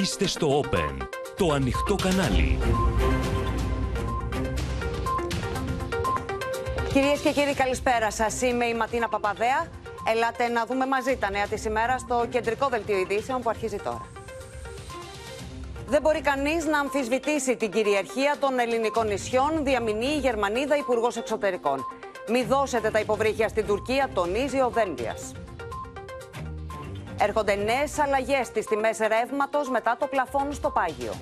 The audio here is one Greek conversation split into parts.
Είστε στο Open, το ανοιχτό κανάλι. Κυρίες και κύριοι, καλησπέρα σας. Είμαι η Ματίνα Παπαδέα. Ελάτε να δούμε μαζί τα νέα της ημέρα στο κεντρικό δελτίο ειδήσεων που αρχίζει τώρα. Δεν μπορεί κανείς να αμφισβητήσει την κυριαρχία των ελληνικών νησιών, διαμηνεί η Γερμανίδα Υπουργός Εξωτερικών. Μη δώσετε τα υποβρύχια στην Τουρκία, τονίζει ο Δένδια. Έρχονται νέες αλλαγές στις τιμές ρεύματος μετά το πλαφόν στο Πάγιο.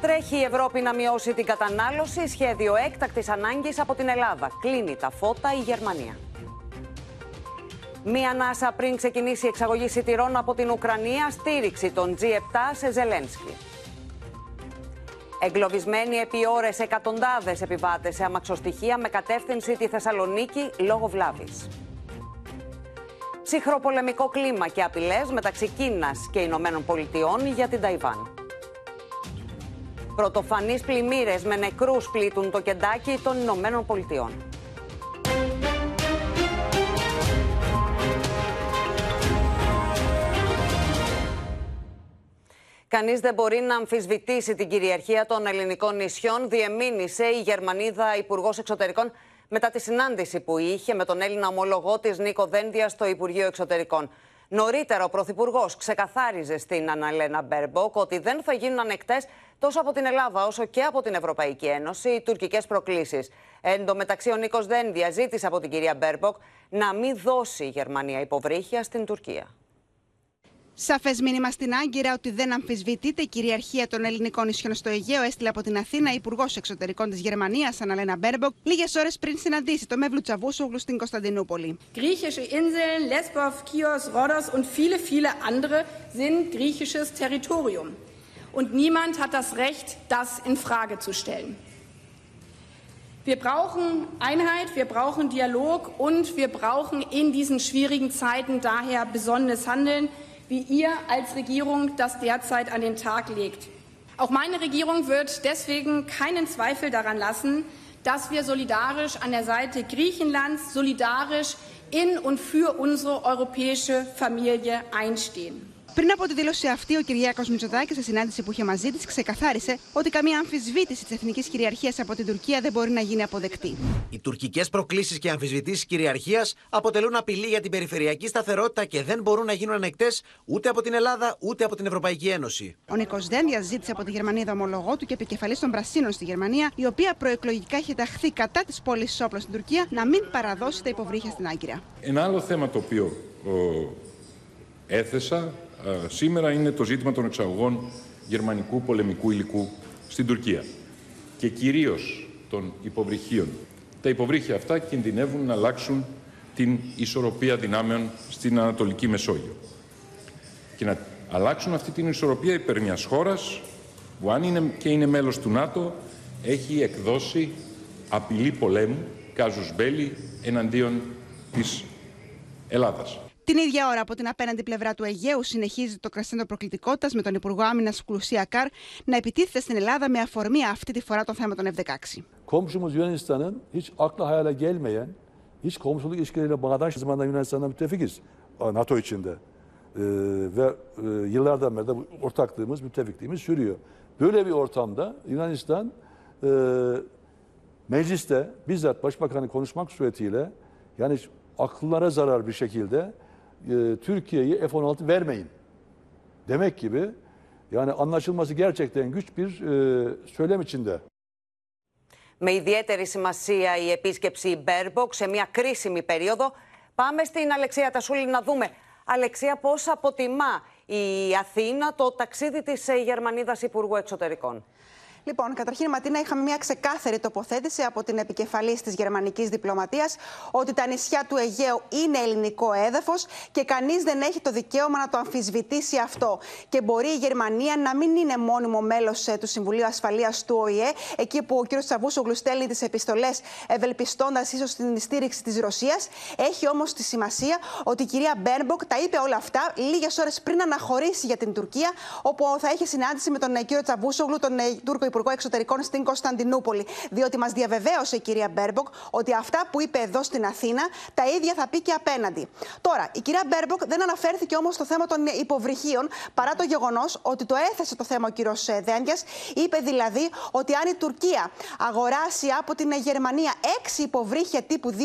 Τρέχει η Ευρώπη να μειώσει την κατανάλωση. Σχέδιο έκτακτης ανάγκης από την Ελλάδα. Κλείνει τα φώτα η Γερμανία. Μία ανάσα πριν ξεκινήσει η εξαγωγή σιτηρών από την Ουκρανία, στήριξη των G7 σε Ζελένσκι. Εγκλωβισμένοι επί ώρες εκατοντάδες επιβάτες σε αμαξοστοιχεία με κατεύθυνση τη Θεσσαλονίκη λόγω βλάβης. Ψυχροπολεμικό κλίμα και απειλές μεταξύ Κίνας και Ηνωμένων Πολιτειών για την Ταϊβάν. Πρωτοφανείς πλημμύρες με νεκρούς πλήττουν το κεντάκι των Ηνωμένων Πολιτειών. Κανείς δεν μπορεί να αμφισβητήσει την κυριαρχία των ελληνικών νησιών, διεμήνυσε η Γερμανίδα Υπουργός Εξωτερικών μετά τη συνάντηση που είχε με τον Έλληνα ομολογό της Νίκο Δένδια στο Υπουργείο Εξωτερικών. Νωρίτερα, ο Πρωθυπουργός ξεκαθάριζε στην Αναλένα Μπέρμποκ ότι δεν θα γίνουν ανεκτές τόσο από την Ελλάδα όσο και από την Ευρωπαϊκή Ένωση οι τουρκικές προκλήσεις. Εν τω μεταξύ, ο Νίκος Δένδιας ζήτησε από την κυρία Μπέρμποκ να μην δώσει η Γερμανία υποβρύχια στην Τουρκία. Σαφές μήνυμα στην Άγκυρα ότι δεν αμφισβητείται η κυριαρχία των ελληνικών νησιών στο Αιγαίο, έστειλε από την Αθήνα η Υπουργός Εξωτερικών της Γερμανίας, Αναλένα Μπέρμποκ, λίγες ώρες πριν συναντήσει τον Μεβλούτ Τσαβούσογλου στην Κωνσταντινούπολη. Griechische Inseln, Lesbos, Chios, Rhodos und viele, viele andere sind griechisches Territorium. Und niemand hat das Recht, das in Frage zu stellen. Wir brauchen Einheit, wir brauchen Dialog und wir brauchen in diesen schwierigen Zeiten daher besonnenes Handeln wie ihr als Regierung das derzeit an den Tag legt. Auch meine Regierung wird deswegen keinen Zweifel daran lassen, dass wir solidarisch an der Seite Griechenlands, solidarisch in und für unsere europäische Familie einstehen. Πριν από τη δήλωση αυτή, ο Κυριάκος Μητσοτάκης, σε συνάντηση που είχε μαζί της, ξεκαθάρισε ότι καμία αμφισβήτηση της εθνικής κυριαρχίας από την Τουρκία δεν μπορεί να γίνει αποδεκτή. Οι τουρκικές προκλήσεις και αμφισβητήσεις κυριαρχίας αποτελούν απειλή για την περιφερειακή σταθερότητα και δεν μπορούν να γίνουν ανεκτές ούτε από την Ελλάδα ούτε από την Ευρωπαϊκή Ένωση. Ο Νίκος Δένδιας ζήτησε από τη Γερμανίδα ομολογό του και επικεφαλής των Πρασίνων στη Γερμανία, η οποία προεκλογικά είχε ταχθεί κατά της πώληση όπλων στην Τουρκία, να μην παραδώσει τα υποβρύχια στην Άγκυρα. Ένα άλλο θέμα το οποίο ο, έθεσα σήμερα είναι το ζήτημα των εξαγωγών γερμανικού πολεμικού υλικού στην Τουρκία και κυρίως των υποβρυχίων. Τα υποβρύχια αυτά κινδυνεύουν να αλλάξουν την ισορροπία δυνάμεων στην Ανατολική Μεσόγειο. Και να αλλάξουν αυτή την ισορροπία υπέρ μιας χώρας που αν είναι και είναι μέλος του ΝΑΤΟ έχει εκδώσει απειλή πολέμου, κάζους μπέλη, εναντίον της Ελλάδας. Την ίδια ώρα, από την απέναντι πλευρά του Αιγαίου, συνεχίζει το κρασέντο προκλητικότητα με τον Υπουργό Άμυνα Κλουσία Καρ να επιτίθεται στην Ελλάδα με αφορμή αυτή τη φορά το θέμα των F-16. Komşumuz Yunanistan'ın hiç akla hayale gelmeyen, hiç komşuluk ilişkileriyle bağdaş zamanında Yunanistan'la müttefikiz NATO içinde. Ee, ve e, yıllardan beri de bu ortaklığımız, müttefikliğimiz sürüyor. Böyle bir ortamda Yunanistan e, mecliste bizzat başbakanı konuşmak suretiyle yani akıllara zarar bir şekilde e, Türkiye'ye F-16 vermeyin demek gibi yani anlaşılması gerçekten güç bir e, söylem içinde. Με ιδιαίτερη σημασία η επίσκεψη Μπέρμποκ σε μια κρίσιμη περίοδο. Πάμε στην Αλεξία Τασούλη να δούμε. Αλεξία, πώς αποτιμά η Αθήνα το ταξίδι της Γερμανίδας Υπουργού Εξωτερικών; Λοιπόν, καταρχήν, Ματίνα, είχαμε μια ξεκάθαρη τοποθέτηση από την επικεφαλής της γερμανικής διπλωματίας ότι τα νησιά του Αιγαίου είναι ελληνικό έδαφος και κανείς δεν έχει το δικαίωμα να το αμφισβητήσει αυτό. Και μπορεί η Γερμανία να μην είναι μόνιμο μέλος του Συμβουλίου Ασφαλείας του ΟΗΕ, εκεί που ο κ. Τσαβούσογλου στέλνει τις επιστολές ευελπιστώντας ίσως την στήριξη της Ρωσίας. Έχει όμως τη σημασία ότι η κυρία Μπέρμποκ τα είπε όλα αυτά λίγες ώρες πριν αναχωρήσει για την Τουρκία, όπου θα έχει συνάντηση με τον κ. Τσαβούσογλου, τον Τούρκο Υπουργό Υπουργό Εξωτερικών στην Κωνσταντινούπολη. Διότι μας διαβεβαίωσε η κυρία Μπέρμποκ ότι αυτά που είπε εδώ στην Αθήνα τα ίδια θα πει και απέναντι. Τώρα, η κυρία Μπέρμποκ δεν αναφέρθηκε όμως στο θέμα των υποβρυχίων, παρά το γεγονός ότι το έθεσε το θέμα ο κύριος Δένδιας. Είπε δηλαδή ότι αν η Τουρκία αγοράσει από την Γερμανία έξι υποβρύχια τύπου 214,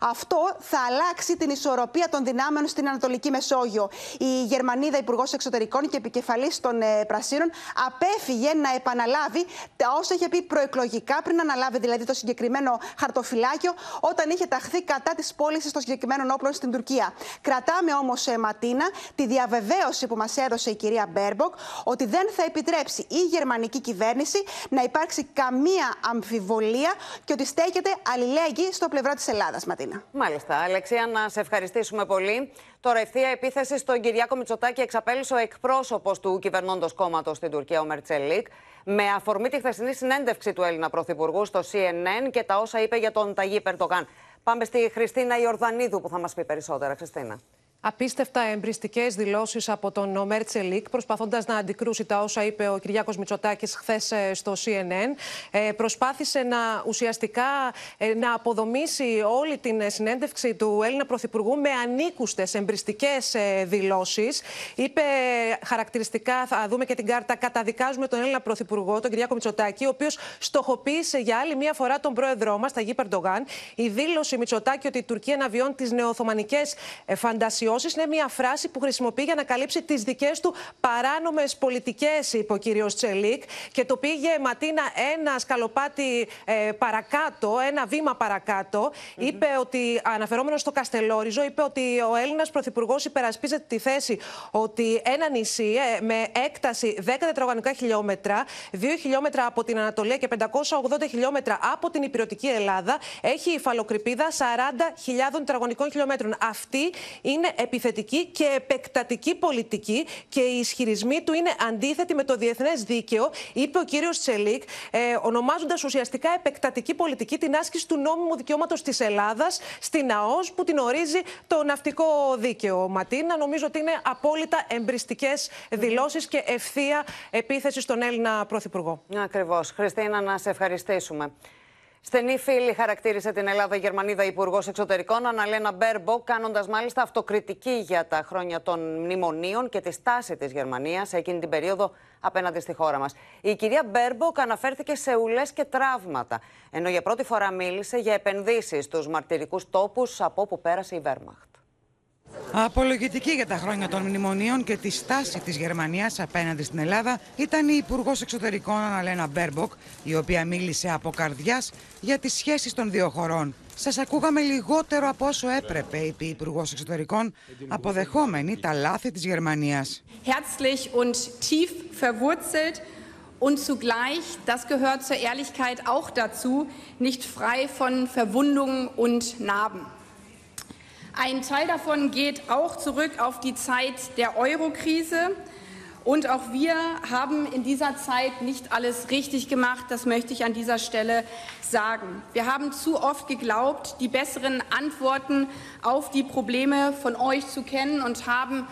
αυτό θα αλλάξει την ισορροπία των δυνάμεων στην Ανατολική Μεσόγειο. Η Γερμανίδα Υπουργός Εξωτερικών και επικεφαλής των ε, Πρασίνων απέφυγε να επαναλάβει τα όσα είχε πει προεκλογικά, πριν αναλάβει δηλαδή το συγκεκριμένο χαρτοφυλάκιο, όταν είχε ταχθεί κατά της πώλησης των συγκεκριμένων όπλων στην Τουρκία. Κρατάμε όμως, ε, Ματίνα, τη διαβεβαίωση που μας έδωσε η κυρία Μπέρμποκ ότι δεν θα επιτρέψει η γερμανική κυβέρνηση να υπάρξει καμία αμφιβολία και ότι στέκεται αλληλέγγυη στο πλευρό της Ελλάδας, Ματίνα. Μάλιστα. Αλεξία, να σε ευχαριστήσουμε πολύ. Τώρα, ευθεία επίθεση στον Κυριάκο Μητσοτάκη εξαπέλυσε ο εκπρόσωπος του κυβερνώντος κόμματος στην Τουρκία, ο Μερτσελίκ, με αφορμή τη χθεσινή συνέντευξη του Έλληνα Πρωθυπουργού στο CNN και τα όσα είπε για τον Ταγί Περτογάν. Πάμε στη Χριστίνα Ιορδανίδου που θα μας πει περισσότερα. Χριστίνα. Απίστευτα εμπριστικές δηλώσεις από τον Μέρτσελικ, προσπαθώντας να αντικρούσει τα όσα είπε ο Κυριάκος Μητσοτάκης χθες ε, στο CNN. Ε, προσπάθησε να ουσιαστικά ε, να αποδομήσει όλη την συνέντευξη του Έλληνα Πρωθυπουργού με ανήκουστες εμπριστικές δηλώσεις. Είπε χαρακτηριστικά, θα δούμε και την κάρτα, καταδικάζουμε τον Έλληνα Πρωθυπουργό, τον Κυριάκο Μητσοτάκη, ο οποίος στοχοποίησε για άλλη μία φορά τον πρόεδρό μας, Ταγί Περντογάν. Η δήλωση Μητσοτάκη ότι η Τουρκία αναβιώνει τις νεοοθωμανικές φαντασιώσει είναι μια φράση που χρησιμοποιεί για να καλύψει τις δικές του παράνομες πολιτικές, είπε ο κύριος Τσελίκ. Και το πήγε Ματίνα ένα σκαλοπάτι ε, παρακάτω, ένα βήμα παρακάτω. Είπε ότι, αναφερόμενος στο Καστελόριζο, είπε ότι ο Έλληνας Πρωθυπουργός υπερασπίζεται τη θέση ότι ένα νησί ε, με έκταση 10 τετραγωνικά χιλιόμετρα, 2 χιλιόμετρα από την Ανατολία και 580 χιλιόμετρα από την υπηρετική Ελλάδα, έχει υφαλοκρηπίδα 40.000 τετραγωνικών χιλιόμετρων. Αυτή είναι επιθετική και επεκτατική πολιτική και οι ισχυρισμοί του είναι αντίθετοι με το διεθνές δίκαιο, είπε ο κύριος Τσελίκ, ε, ονομάζοντας ουσιαστικά επεκτατική πολιτική την άσκηση του νόμιμου δικαιώματος της Ελλάδας στην ΑΟΣ που την ορίζει το ναυτικό δίκαιο. Ματίνα, νομίζω ότι είναι απόλυτα εμπριστικές δηλώσεις και ευθεία επίθεση στον Έλληνα Πρωθυπουργό. Ακριβώς. Χριστίνα, να σε ευχαριστήσουμε. Στενή φίλη χαρακτήρισε την Ελλάδα Γερμανίδα Υπουργός Εξωτερικών, Αναλένα Μπέρμπο, κάνοντας μάλιστα αυτοκριτική για τα χρόνια των μνημονίων και τη στάση της Γερμανίας εκείνη την περίοδο απέναντι στη χώρα μας. Η κυρία Μπέρμποκ αναφέρθηκε σε ουλές και τραύματα, ενώ για πρώτη φορά μίλησε για επενδύσεις στους μαρτυρικούς τόπους από όπου πέρασε η Βέρμαχτ. Απολογητική για τα χρόνια των μνημονίων και τη στάση της Γερμανίας απέναντι στην Ελλάδα ήταν η Υπουργός Εξωτερικών Αναλένα Μπέρμποκ, η οποία μίλησε από καρδιάς για τις σχέσεις των δύο χωρών. Σας ακούγαμε λιγότερο από όσο έπρεπε, είπε η Υπουργός Εξωτερικών, αποδεχόμενη τα λάθη της Γερμανίας. Herzlich und tief verwurzelt und zugleich, das gehört zur Ehrlichkeit auch dazu, nicht frei von Verwundungen und Narben. Ein Teil davon geht auch zurück auf die Zeit der Euro-Krise. Und auch wir haben in dieser Zeit nicht alles richtig gemacht, das möchte ich an dieser Stelle sagen. Wir haben zu oft geglaubt, die besseren Antworten auf die Probleme von euch zu kennen und haben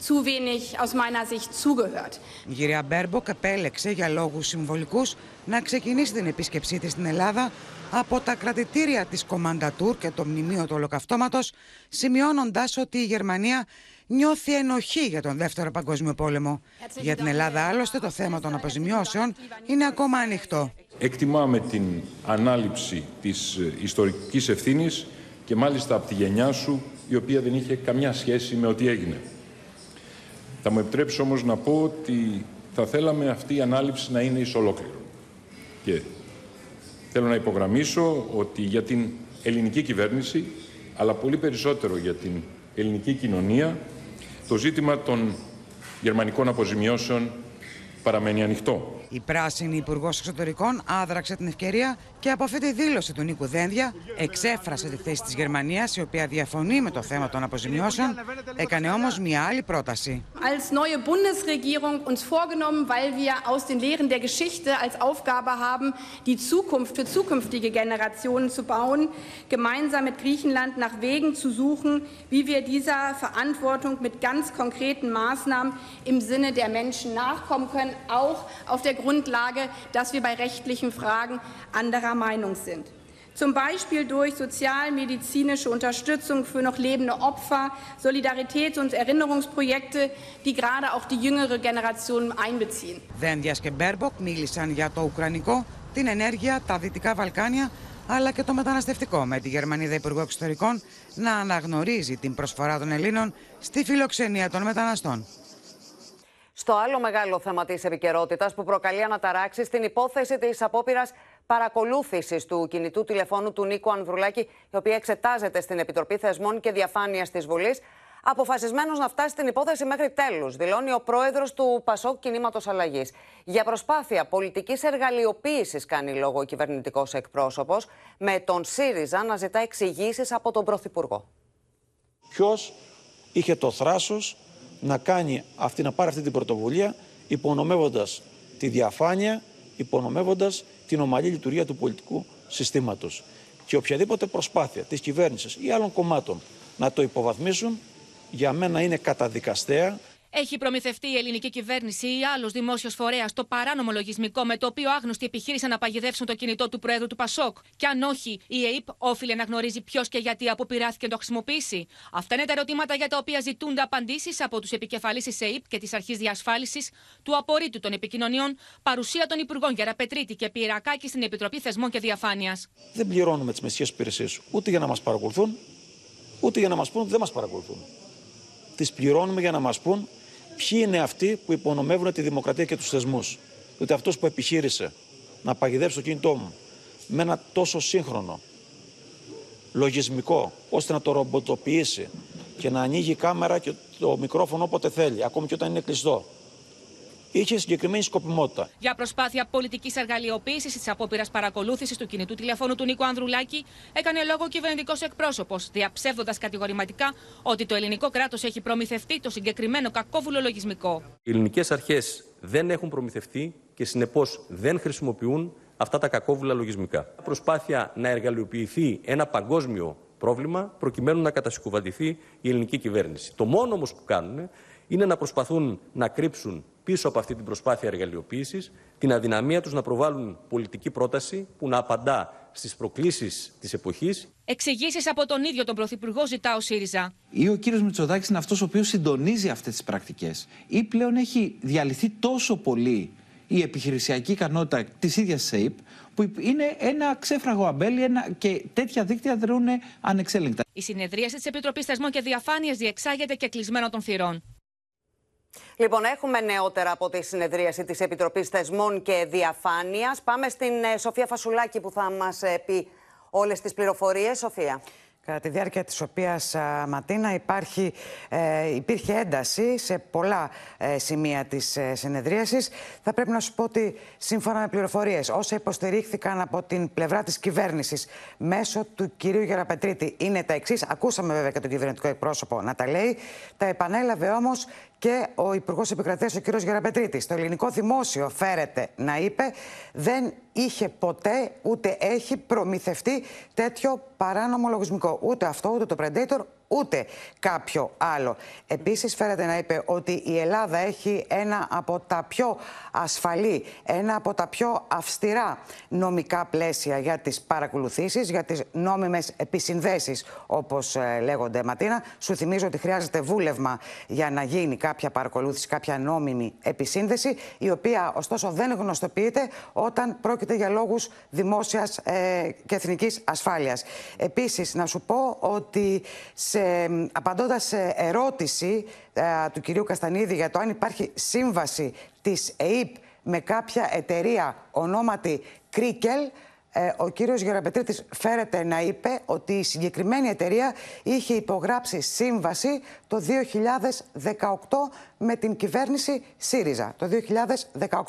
zu wenig aus meiner Sicht zugehört. Η κυρία Μπέρμποκ επέλεξε για λόγους συμβολικούς να ξεκινήσει την επίσκεψή της στην Ελλάδα από τα κρατητήρια της Κομαντατούρ και το μνημείο του Ολοκαυτώματος, σημειώνοντας ότι η Γερμανία νιώθει ενοχή για τον Δεύτερο Παγκόσμιο Πόλεμο. Για την Ελλάδα, άλλωστε, το θέμα των αποζημιώσεων είναι ακόμα ανοιχτό. Εκτιμάμε την ανάληψη της ιστορικής ευθύνης και μάλιστα από τη γενιά σου, η οποία δεν είχε καμιά σχέση με ό,τι έγινε. Θα μου επιτρέψεις όμως να πω ότι θα θέλαμε αυτή η ανάληψη να είναι εις ολόκληρο. Και θέλω να υπογραμμίσω ότι για την ελληνική κυβέρνηση, αλλά πολύ περισσότερο για την ελληνική κοινωνία, το ζήτημα των γερμανικών αποζημιώσεων παραμένει ανοιχτό. Η πράσινη Υπουργός Εξωτερικών άδραξε την ευκαιρία και από αυτή τη δήλωση του Νίκου Δένδια εξέφρασε τη θέση τη Γερμανία, η οποία διαφωνεί με το θέμα των αποζημιώσεων, έκανε όμω μια άλλη πρόταση. Als neue Bundesregierung uns vorgenommen, weil wir aus den Lehren der Geschichte als Aufgabe haben, die Zukunft für zukünftige Generationen zu bauen, gemeinsam mit Griechenland nach Wegen zu suchen, wie wir dieser Verantwortung mit ganz konkreten Maßnahmen im Sinne der Menschen nachkommen können, auch auf der Grundlage, dass wir bei rechtlichen Fragen anderer Meinung sind. Zum Beispiel durch sozialmedizinische Unterstützung für noch lebende Opfer, Solidaritäts- und Erinnerungsprojekte, die gerade auch die jüngere Generation einbeziehen. Δένδιας και Μπέρμποκ μίλησαν για το Ουκρανικό, την ενέργεια, τα Δυτικά Βαλκάνια αλλά και το μεταναστευτικό με τη Γερμανίδα Υπουργό Εξωτερικών να αναγνωρίζει την προσφορά των Ελλήνων στη φιλοξενία των μεταναστών. Στο άλλο μεγάλο θέμα της επικαιρότητας που προκαλεί αναταράξεις στην υπόθεση της απόπειρας παρακολούθησης του κινητού τηλεφώνου του Νίκου Ανδρουλάκη, η οποία εξετάζεται στην Επιτροπή Θεσμών και Διαφάνειας της Βουλής, αποφασισμένος να φτάσει στην υπόθεση μέχρι τέλους, δηλώνει ο πρόεδρος του Πασόκ Κινήματος Αλλαγής. Για προσπάθεια πολιτικής εργαλειοποίησης κάνει λόγο ο κυβερνητικός εκπρόσωπος, με τον ΣΥΡΙΖΑ να ζητά εξηγήσεις από τον Πρωθυπουργό. Ποιος είχε το θράσος να κάνει αυτή, να πάρει αυτή την πρωτοβουλία υπονομεύοντας τη διαφάνεια, υπονομεύοντας την ομαλή λειτουργία του πολιτικού συστήματος. Και οποιαδήποτε προσπάθεια της κυβέρνησης ή άλλων κομμάτων να το υποβαθμίσουν, για μένα είναι καταδικαστέα έχει προμηθευτεί η ελληνική κυβέρνηση ή άλλος δημόσιος φορέας το παράνομο λογισμικό με το οποίο άγνωστοι επιχείρησαν να παγιδεύσουν το κινητό του Προέδρου του Πασόκ. Και αν όχι, η ΕΕΠ όφιλε να γνωρίζει ποιος και γιατί αποπειράθηκε να το χρησιμοποιήσει. Αυτά είναι τα ερωτήματα για τα οποία ζητούνται απαντήσεις από τους επικεφαλεί της ΕΕΠ και της Αρχής Διασφάλισης του Απορρίτου των Επικοινωνιών, παρουσία των Υπουργών Γεραπετρίτη και Πυρακάκη στην Επιτροπή Θεσμών και Διαφάνειας. Δεν πληρώνουμε τις μεσικέ υπηρεσίες ούτε για να μας παρακολουθούν, ούτε για να μας πούν ότι δεν μας παρακολουθούν. Τις πληρώνουμε για να μας πούν ποιοι είναι αυτοί που υπονομεύουν τη δημοκρατία και τους θεσμούς; Διότι αυτός που επιχείρησε να παγιδεύσει το κινητό μου με ένα τόσο σύγχρονο λογισμικό, ώστε να το ρομποτοποιήσει και να ανοίγει η κάμερα και το μικρόφωνο όποτε θέλει, ακόμη και όταν είναι κλειστό, είχε συγκεκριμένη σκοπιμότητα. Για προσπάθεια πολιτικής εργαλειοποίησης της απόπειρας παρακολούθησης του κινητού τηλεφώνου του Νίκο Ανδρουλάκη, έκανε λόγο ο κυβερνητικός εκπρόσωπος, διαψεύδοντας κατηγορηματικά ότι το ελληνικό κράτος έχει προμηθευτεί το συγκεκριμένο κακόβουλο λογισμικό. Οι ελληνικές αρχές δεν έχουν προμηθευτεί και συνεπώς δεν χρησιμοποιούν αυτά τα κακόβουλα λογισμικά. Προσπάθεια να εργαλειοποιηθεί ένα παγκόσμιο πρόβλημα προκειμένου να κατασκουβαντηθεί η ελληνική κυβέρνηση. Το μόνο όμως που κάνουν είναι να προσπαθούν να κρύψουν πίσω από αυτή την προσπάθεια εργαλειοποίησης την αδυναμία τους να προβάλλουν πολιτική πρόταση που να απαντά στις προκλήσεις της εποχής. Εξηγήσεις από τον ίδιο τον Πρωθυπουργό ζητά ο ΣΥΡΙΖΑ. Ή ο κύριος Μητσοδάκη είναι αυτός ο οποίος συντονίζει αυτές τις πρακτικές, ή πλέον έχει διαλυθεί τόσο πολύ η επιχειρησιακή ικανότητα της ίδιας ΣΕΙΠ, που είναι ένα ξέφραγο αμπέλι ένα, και τέτοια δίκτυα δρούν ανεξέλεγκτα. Η συνεδρίαση της Επιτροπής Θεσμών και Διαφάνειας διεξάγεται και κλεισμένο των θυρών. Λοιπόν, έχουμε νεότερα από τη συνεδρίαση της Επιτροπής Θεσμών και Διαφάνειας. Πάμε στην ε, Σοφία Φασουλάκη που θα μας ε, πει όλες τις πληροφορίες. Σοφία κατά τη διάρκεια της οποίας Ματίνα υπάρχει, ε, υπήρχε ένταση σε πολλά ε, σημεία της ε, συνεδρίασης. Θα πρέπει να σου πω ότι σύμφωνα με πληροφορίες όσα υποστηρίχθηκαν από την πλευρά της κυβέρνησης μέσω του κυρίου Γεραπετρίτη είναι τα εξής. Ακούσαμε βέβαια και τον κυβερνητικό εκπρόσωπο να τα λέει. Τα επανέλαβε όμως και ο Υπουργός Επικρατείας, ο κ. Γεραπετρίτης. Το ελληνικό δημόσιο, φέρεται να είπε, δεν είχε ποτέ ούτε έχει προμηθευτεί τέτοιο παράνομο λογισμικό. Ούτε αυτό, ούτε το Predator, ούτε κάποιο άλλο. Επίσης φέρεται να είπε ότι η Ελλάδα έχει ένα από τα πιο ασφαλή, ένα από τα πιο αυστηρά νομικά πλαίσια για τις παρακολουθήσεις, για τις νόμιμες επισυνδέσεις όπως ε, λέγονται Ματίνα. Σου θυμίζω ότι χρειάζεται βούλευμα για να γίνει κάποια παρακολούθηση, κάποια νόμιμη επισύνδεση, η οποία ωστόσο δεν γνωστοποιείται όταν πρόκειται για λόγους δημόσιας ε, και εθνικής ασφάλειας. Επίσης, να σου πω ότι σε, απαντώντας σε ερώτηση ε, του κυρίου Καστανίδη για το αν υπάρχει σύμβαση της ΕΕΠ με κάποια εταιρεία ονόματι Κρίκελ, ε, ο κύριος Γεραπετρίτης φέρεται να είπε ότι η συγκεκριμένη εταιρεία είχε υπογράψει σύμβαση το 2018 με την κυβέρνηση ΣΥΡΙΖΑ. Το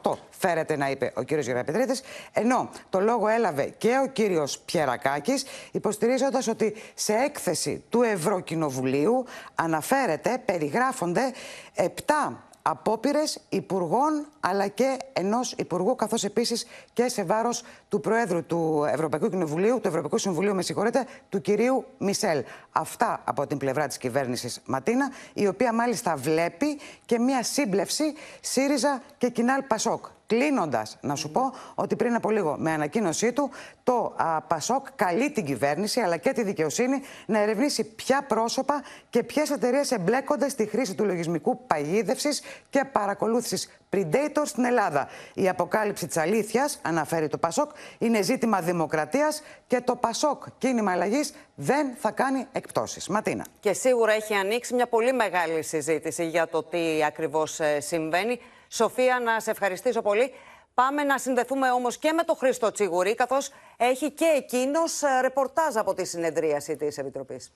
2018 φέρεται να είπε ο κύριος Γεραπετρίτης, ενώ το λόγο έλαβε και ο κύριος Πιερακάκης, υποστηρίζοντας ότι σε έκθεση του Ευρωκοινοβουλίου αναφέρεται, περιγράφονται 7 απόπειρες υπουργών αλλά και ενός υπουργού, καθώς επίσης και σε βάρος του Προέδρου του Ευρωπαϊκού Κοινοβουλίου, του Ευρωπαϊκού Συμβουλίου, με συγχωρείτε, του κυρίου Μισελ. Αυτά από την πλευρά της κυβέρνησης Ματίνα, η οποία μάλιστα βλέπει και μία σύμπλευση ΣΥΡΙΖΑ και Κινάλ Πασόκ. Κλείνοντας, να σου πω ότι πριν από λίγο με ανακοίνωσή του το α, Πασόκ καλεί την κυβέρνηση αλλά και τη δικαιοσύνη να ερευνήσει ποια πρόσωπα και ποιες εταιρείες εμπλέκονται στη χρήση του λογισμικού παγίδευσης και παρακολούθησης Predator στην Ελλάδα. Η αποκάλυψη της αλήθειας, αναφέρει το Πασόκ, είναι ζήτημα δημοκρατίας και το Πασόκ κίνημα αλλαγής δεν θα κάνει εκπτώσεις. Ματίνα. Και σίγουρα έχει ανοίξει μια πολύ μεγάλη συζήτηση για το τι ακριβώς ε, συμβαίνει. Σοφία, να σε ευχαριστήσω πολύ. Πάμε να συνδεθούμε όμως και με τον Χρήστο Τσιγουρή, καθώς έχει και εκείνος ε, ρεπορτάζ από τη συνεδρίαση της Επιτροπής.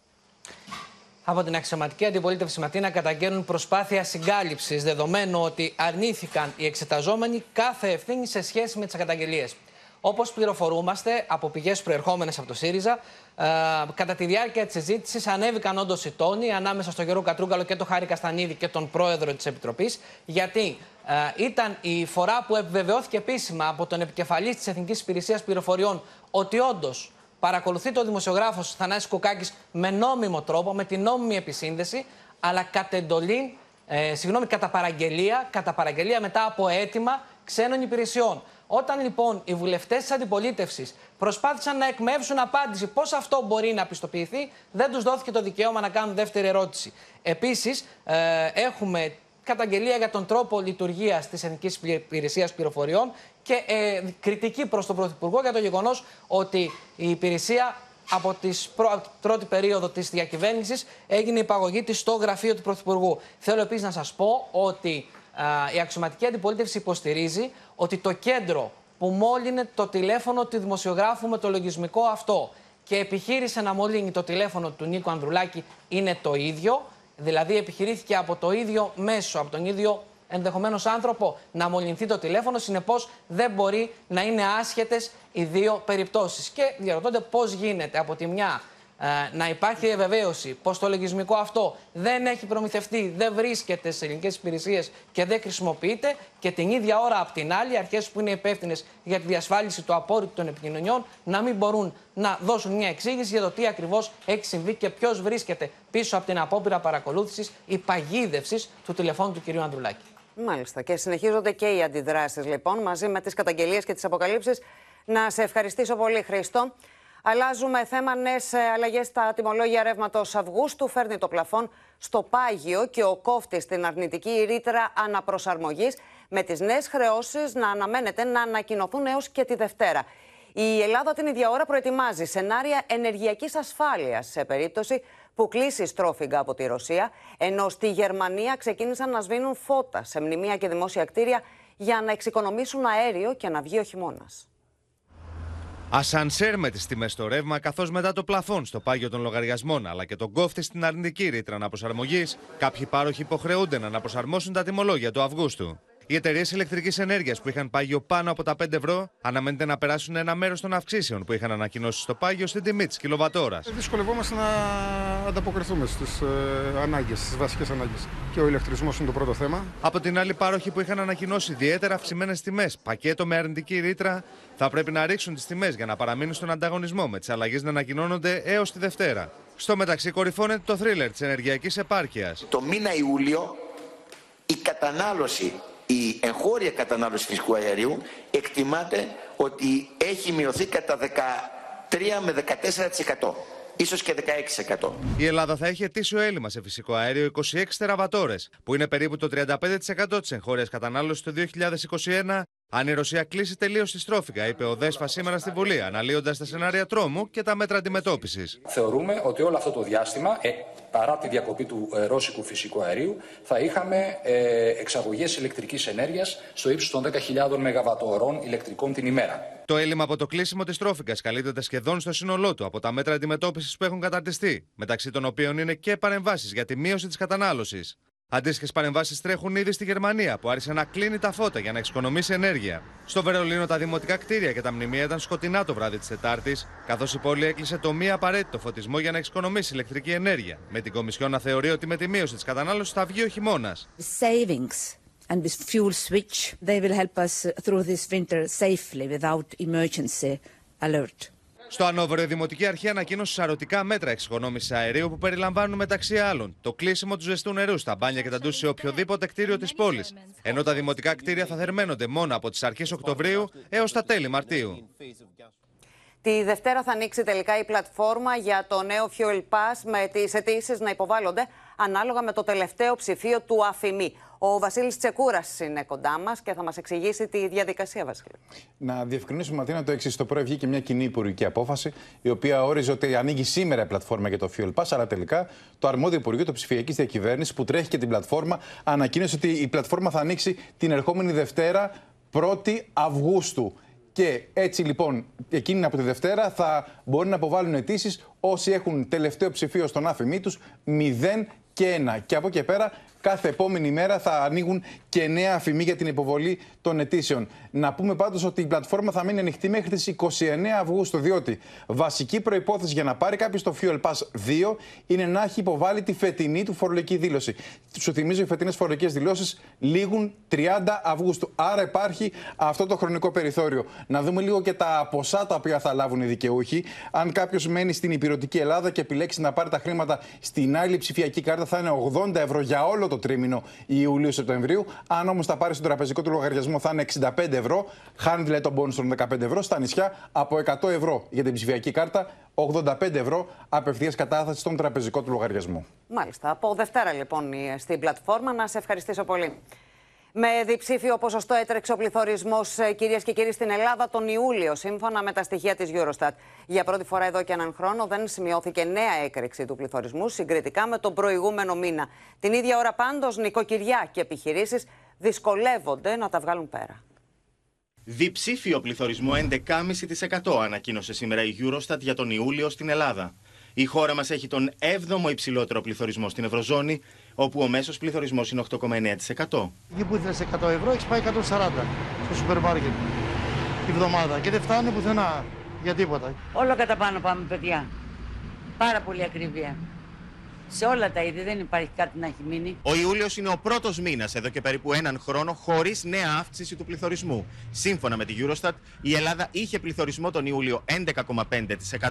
Από την αξιωματική αντιπολίτευση Ματίνα καταγγέλνουν προσπάθεια συγκάλυψης, δεδομένου ότι αρνήθηκαν οι εξεταζόμενοι κάθε ευθύνη σε σχέση με τις καταγγελίες. Όπως πληροφορούμαστε από πηγές προερχόμενες από το ΣΥΡΙΖΑ, ε, κατά τη διάρκεια της συζήτησης ανέβηκαν όντως οι τόνοι ανάμεσα στον Γιώργο Κατρούγκαλο και τον Χάρη Καστανίδη και τον πρόεδρο της Επιτροπής, γιατί ε, ήταν η φορά που επιβεβαιώθηκε επίσημα από τον επικεφαλής της Εθνικής Υπηρεσίας Πληροφοριών ότι όντως παρακολουθεί το δημοσιογράφος Θανάσης Κουκάκης με νόμιμο τρόπο, με την νόμιμη επισύνδεση, αλλά κατ' εντολή, ε, συγγνώμη, κατά παραγγελία, κατά παραγγελία μετά από αίτημα ξένων υπηρεσιών. Όταν λοιπόν οι βουλευτές της αντιπολίτευσης προσπάθησαν να εκμεύσουν απάντηση πώς αυτό μπορεί να πιστοποιηθεί, δεν τους δόθηκε το δικαίωμα να κάνουν δεύτερη ερώτηση. Επίσης, ε, έχουμε καταγγελία για τον τρόπο λειτουργίας της Εθνικής Υπηρεσίας Πληροφοριών και ε, κριτική προς τον Πρωθυπουργό για το γεγονός ότι η υπηρεσία από την πρώτη περίοδο της διακυβέρνησης έγινε υπαγωγή της στο γραφείο του Πρωθυπουργού. Θέλω επίσης να σας πω ότι η αξιωματική αντιπολίτευση υποστηρίζει ότι το κέντρο που μόλυνε το τηλέφωνο του δημοσιογράφου με το λογισμικό αυτό και επιχείρησε να μολύνει το τηλέφωνο του Νίκο Ανδρουλάκη είναι το ίδιο. Δηλαδή επιχειρήθηκε από το ίδιο μέσο, από τον ίδιο ενδεχομένως άνθρωπο να μολυνθεί το τηλέφωνο. Συνεπώς δεν μπορεί να είναι άσχετες οι δύο περιπτώσεις. Και διαρωτώνται πώς γίνεται από τη μια ε, να υπάρχει διαβεβαίωση πως το λογισμικό αυτό δεν έχει προμηθευτεί, δεν βρίσκεται σε ελληνικές υπηρεσίες και δεν χρησιμοποιείται, και την ίδια ώρα απ' την άλλη, οι αρχές που είναι υπεύθυνες για τη διασφάλιση του απόρριτου των επικοινωνιών να μην μπορούν να δώσουν μια εξήγηση για το τι ακριβώς έχει συμβεί και ποιος βρίσκεται πίσω από την απόπειρα παρακολούθησης ή παγίδευσης του τηλεφώνου του κ. Ανδρουλάκη. Μάλιστα. Και συνεχίζονται και οι αντιδράσεις λοιπόν μαζί με τις καταγγελίες και τις αποκαλύψεις. Να σε ευχαριστήσω πολύ, Χρήστο. Αλλάζουμε θέμα. Νέες αλλαγές στα τιμολόγια ρεύματος Αυγούστου. Φέρνει το πλαφόν στο πάγιο και ο κόφτη στην αρνητική ρήτρα αναπροσαρμογής, με τις νέες χρεώσεις να αναμένεται να ανακοινωθούν έως και τη Δευτέρα. Η Ελλάδα την ίδια ώρα προετοιμάζει σενάρια ενεργειακής ασφάλειας σε περίπτωση που κλείσει στρόφιγγα από τη Ρωσία, ενώ στη Γερμανία ξεκίνησαν να σβήνουν φώτα σε μνημεία και δημόσια κτίρια για να εξοικονομήσουν αέριο και να βγει ο χειμώνας. Ασανσέρ με τις τιμές στο ρεύμα, καθώς μετά το πλαφόν στο πάγιο των λογαριασμών αλλά και τον κόφτη στην αρνητική ρήτρα αναπροσαρμογής, κάποιοι πάροχοι υποχρεούνται να αναπροσαρμόσουν τα τιμολόγια του Αυγούστου. Οι εταιρείες ηλεκτρικής ενέργειας που είχαν πάγιο πάνω από τα 5 ευρώ αναμένεται να περάσουν ένα μέρος των αυξήσεων που είχαν ανακοινώσει στο πάγιο στην τιμή της κιλοβατόρας. Δυσκολευόμαστε να ανταποκριθούμε στις ε, ανάγκες, στις βασικές ανάγκες. Και ο ηλεκτρισμός είναι το πρώτο θέμα. Από την άλλη, πάροχοι που είχαν ανακοινώσει ιδιαίτερα αυξημένες τιμές, πακέτο με αρνητική ρήτρα, θα πρέπει να ρίξουν τις τιμές για να παραμείνουν στον ανταγωνισμό, με τις αλλαγές να ανακοινώνονται έως τη Δευτέρα. Στο μεταξύ, κορυφώνεται το θρίλερ της ενεργειακής επάρκειας. Το μήνα Ιούλιο η κατανάλωση η εγχώρια κατανάλωση φυσικού αερίου εκτιμάται ότι έχει μειωθεί κατά 13 με 14%. Ίσως και 16%. Η Ελλάδα θα έχει ετήσιο έλλειμμα σε φυσικό αέριο 26 τεραβατόρε, που είναι περίπου το 35% της εγχώριας κατανάλωσης το 2021 αν η Ρωσία κλείσει τελείως τη στρόφιγγα, είπε ο Δέσφα σήμερα στη Βουλή, αναλύοντας τα σενάρια τρόμου και τα μέτρα αντιμετώπισης. Θεωρούμε ότι όλο αυτό το διάστημα, ε, παρά τη διακοπή του ε, ρώσικου φυσικού αερίου, θα είχαμε ε, εξαγωγές ηλεκτρικής ενέργειας στο ύψος των 10.000 ΜΒ ηλεκτρικών την ημέρα. Το έλλειμμα από το κλείσιμο της τρόφιγγα καλύπτεται σχεδόν στο σύνολό του από τα μέτρα αντιμετώπισης που έχουν καταρτιστεί, μεταξύ των οποίων είναι και παρεμβάσεις για τη μείωση της κατανάλωσης. Αντίστοιχες παρεμβάσεις τρέχουν ήδη στη Γερμανία, που άρχισε να κλείνει τα φώτα για να εξοικονομήσει ενέργεια. Στο Βερολίνο, τα δημοτικά κτίρια και τα μνημεία ήταν σκοτεινά το βράδυ της Τετάρτης, καθώς η πόλη έκλεισε το μη απαραίτητο φωτισμό για να εξοικονομήσει ηλεκτρική ενέργεια. Με την Κομισιόν να θεωρεί ότι με τη μείωση της κατανάλωσης θα βγει ο χειμώνας. And with fuel switch, they will help us through this winter safely without emergency alert. Στο Ανόβερο, η Δημοτική Αρχή ανακοίνωσε σαρωτικά μέτρα εξοικονόμησης αερίου που περιλαμβάνουν μεταξύ άλλων το κλείσιμο του ζεστού νερού στα μπάνια και τα ντους σε οποιοδήποτε κτίριο της πόλης. Ενώ τα δημοτικά κτίρια θα θερμαίνονται μόνο από τις αρχές Οκτωβρίου έως τα τέλη Μαρτίου. Τη Δευτέρα θα ανοίξει τελικά η πλατφόρμα για το νέο Fuel Pass με τις αιτήσεις να υποβάλλονται ανάλογα με το τελευταίο ψηφίο του ΑΦΙΜΗ. Ο Βασίλης Τσεκούρας είναι κοντά μας και θα μας εξηγήσει τη διαδικασία, Βασίλη. Να διευκρινίσουμε, Ματίνα, το εξής. Το πρωί βγήκε μια κοινή υπουργική απόφαση, η οποία όριζε ότι ανοίγει σήμερα η πλατφόρμα για το Fuel Pass, αλλά τελικά το αρμόδιο Υπουργείο το ψηφιακής διακυβέρνησης που τρέχει και την πλατφόρμα ανακοίνωσε ότι η πλατφόρμα θα ανοίξει την ερχόμενη Δευτέρα 1η Αυγούστου. Και έτσι λοιπόν, εκείνη από τη Δευτέρα θα μπορεί να αποβάλουν αιτήσεις όσοι έχουν τελευταίο ψηφίο στον άφημί τους 0 και 1. Και από εκεί πέρα κάθε επόμενη μέρα θα ανοίγουν και νέα αφημί για την υποβολή των αιτήσεων. Να πούμε πάντως ότι η πλατφόρμα θα μείνει ανοιχτή μέχρι τις 29 Αυγούστου, διότι βασική προπόθεση για να πάρει κάποιος το Fuel Pass 2 είναι να έχει υποβάλει τη φετινή του φορολογική δήλωση. Σου θυμίζω, οι φετινές φορολογικές δηλώσεις λήγουν 30 Αυγούστου. Άρα υπάρχει αυτό το χρονικό περιθώριο. Να δούμε λίγο και τα ποσά τα οποία θα λάβουν οι δικαιούχοι. Αν κάποιος μένει στην υπηρετική Ελλάδα και επιλέξει να πάρει τα χρήματα στην άλλη ψηφιακή κάρτα, θα είναι 80 ευρώ για όλο το τρίμηνο Ιουλίου-Σεπτεμβρίου. Αν όμως τα πάρει στον τραπεζικό του λογαριασμό, θα είναι 65 ευρώ. Χάνει δηλαδή τον πόνου των 15 ευρώ. Στα νησιά από 100 ευρώ για την ψηφιακή κάρτα, 85 ευρώ απευθείας κατάθεση στον τραπεζικό του λογαριασμό. Μάλιστα. Από Δευτέρα λοιπόν στην πλατφόρμα. Να σε ευχαριστήσω πολύ. Με διψήφιο ποσοστό έτρεξε ο πληθωρισμός, ε, κυρίες και κύριοι, στην Ελλάδα τον Ιούλιο, σύμφωνα με τα στοιχεία της Eurostat. Για πρώτη φορά εδώ και έναν χρόνο δεν σημειώθηκε νέα έκρηξη του πληθωρισμού συγκριτικά με τον προηγούμενο μήνα. Την ίδια ώρα πάντως, νοικοκυριά και επιχειρήσεις δυσκολεύονται να τα βγάλουν πέρα. Διψήφιο πληθωρισμό 11,5% ανακοίνωσε σήμερα η Eurostat για τον Ιούλιο στην Ελλάδα. Η χώρα μας έχει τον 7ο υψηλότερο πληθωρισμό στην Ευρωζώνη, όπου ο μέσος πληθωρισμός είναι 8,9%. Εκεί που ήθελες 100 ευρώ, έχεις πάει 140 στο σούπερ μάρκετ τη βδομάδα και δεν φτάνει πουθενά για τίποτα. Όλο κατά πάνω πάμε, παιδιά. Πάρα πολύ ακρίβεια. Σε όλα τα είδη δεν υπάρχει κάτι να έχει μείνει. Ο Ιούλιος είναι ο πρώτος μήνας εδώ και περίπου έναν χρόνο χωρίς νέα αύξηση του πληθωρισμού. Σύμφωνα με τη Eurostat, η Ελλάδα είχε πληθωρισμό τον Ιούλιο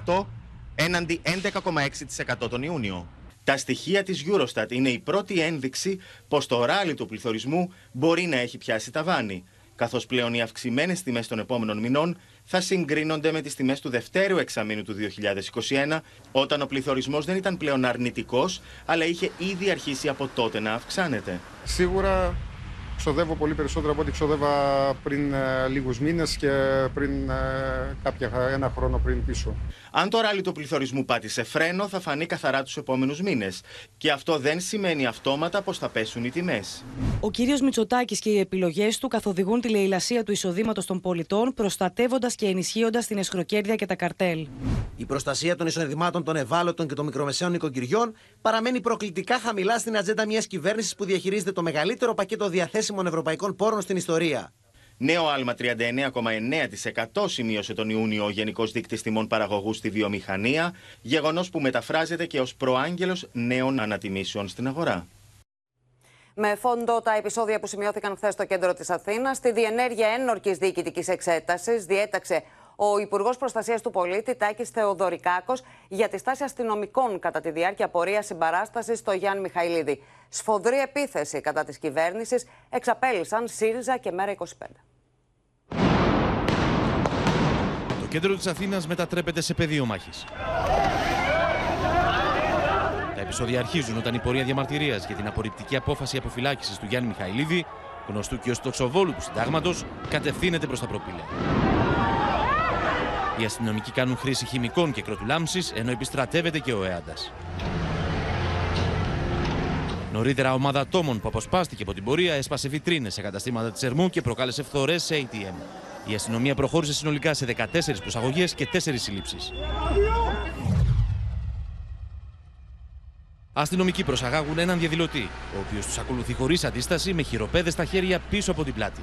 11,5% έναντι 11,6% τον Ιούνιο. Τα στοιχεία της Eurostat είναι η πρώτη ένδειξη πως το ράλι του πληθωρισμού μπορεί να έχει πιάσει τα βάνη, καθώς πλέον οι αυξημένες τιμές των επόμενων μηνών θα συγκρίνονται με τις τιμές του δευτέρου εξαμήνου του 2021, όταν ο πληθωρισμός δεν ήταν πλέον αρνητικός, αλλά είχε ήδη αρχίσει από τότε να αυξάνεται. Σίγουρα ξοδεύω πολύ περισσότερο από ό,τι ξοδεύα πριν ε, λίγους μήνες και πριν ε, κάποια, ένα χρόνο πριν πίσω. Αν το ράλι του πληθωρισμού πάτησε φρένο, θα φανεί καθαρά τους επόμενους μήνες. Και αυτό δεν σημαίνει αυτόματα πως θα πέσουν οι τιμές. Ο κύριος Μητσοτάκης και οι επιλογές του καθοδηγούν τη λαιλασία του εισοδήματος των πολιτών, προστατεύοντας και ενισχύοντας την εσχροκέρδεια και τα καρτέλ. Η προστασία των εισοδημάτων των ευάλωτων και των μικρομεσαίων νοικοκυριών παραμένει προκλητικά χαμηλά στην ατζέντα μιας κυβέρνησης που διαχειρίζεται το μεγαλύτερο πακέτο διαθέσιμων ευρωπαϊκών πόρων στην ιστορία. Νέο άλμα 39,9% σημείωσε τον Ιούνιο ο Γενικός Δείκτης Τιμών Παραγωγούς στη βιομηχανία, γεγονός που μεταφράζεται και ως προάγγελος νέων ανατιμήσεων στην αγορά. Με φόντο τα επεισόδια που σημειώθηκαν χθες στο κέντρο της Αθήνας, στη διενέργεια ένορκης διοικητικής εξέτασης διέταξε ο Υπουργός Προστασίας του Πολίτη Τάκης Θεοδωρικάκος για τη στάση αστυνομικών κατά τη διάρκεια πορείας συμπαράστασης στο Γιάννη Μιχαηλίδη. Σφοδρή επίθεση κατά της κυβέρνησης εξαπέλυσαν ΣΥΡΙΖΑ και ΜΕΡΑ 25. Το κέντρο της Αθήνας μετατρέπεται σε πεδίο μάχης. Τα επεισόδια αρχίζουν όταν η πορεία διαμαρτυρίας για την απορριπτική απόφαση αποφυλάκησης του Γιάννη Μιχαηλίδη, γνωστού και ως τοξοβόλου του συντάγματος, κατευθύνεται προς τα προπήλαια. Οι αστυνομικοί κάνουν χρήση χημικών και κροτουλάμψης, ενώ επιστρατεύεται και ο Έαντας. Νωρίτερα, ομάδα ατόμων που αποσπάστηκε από την πορεία έσπασε βιτρίνες σε καταστήματα της Ερμού και προκάλεσε φθορές σε ATM. Η αστυνομία προχώρησε συνολικά σε 14 προσαγωγές και 4 συλλήψεις. Αστυνομικοί προσαγάγουν έναν διαδηλωτή, ο οποίος τους ακολουθεί χωρίς αντίσταση με χειροπέδες στα χέρια πίσω από την πλάτη.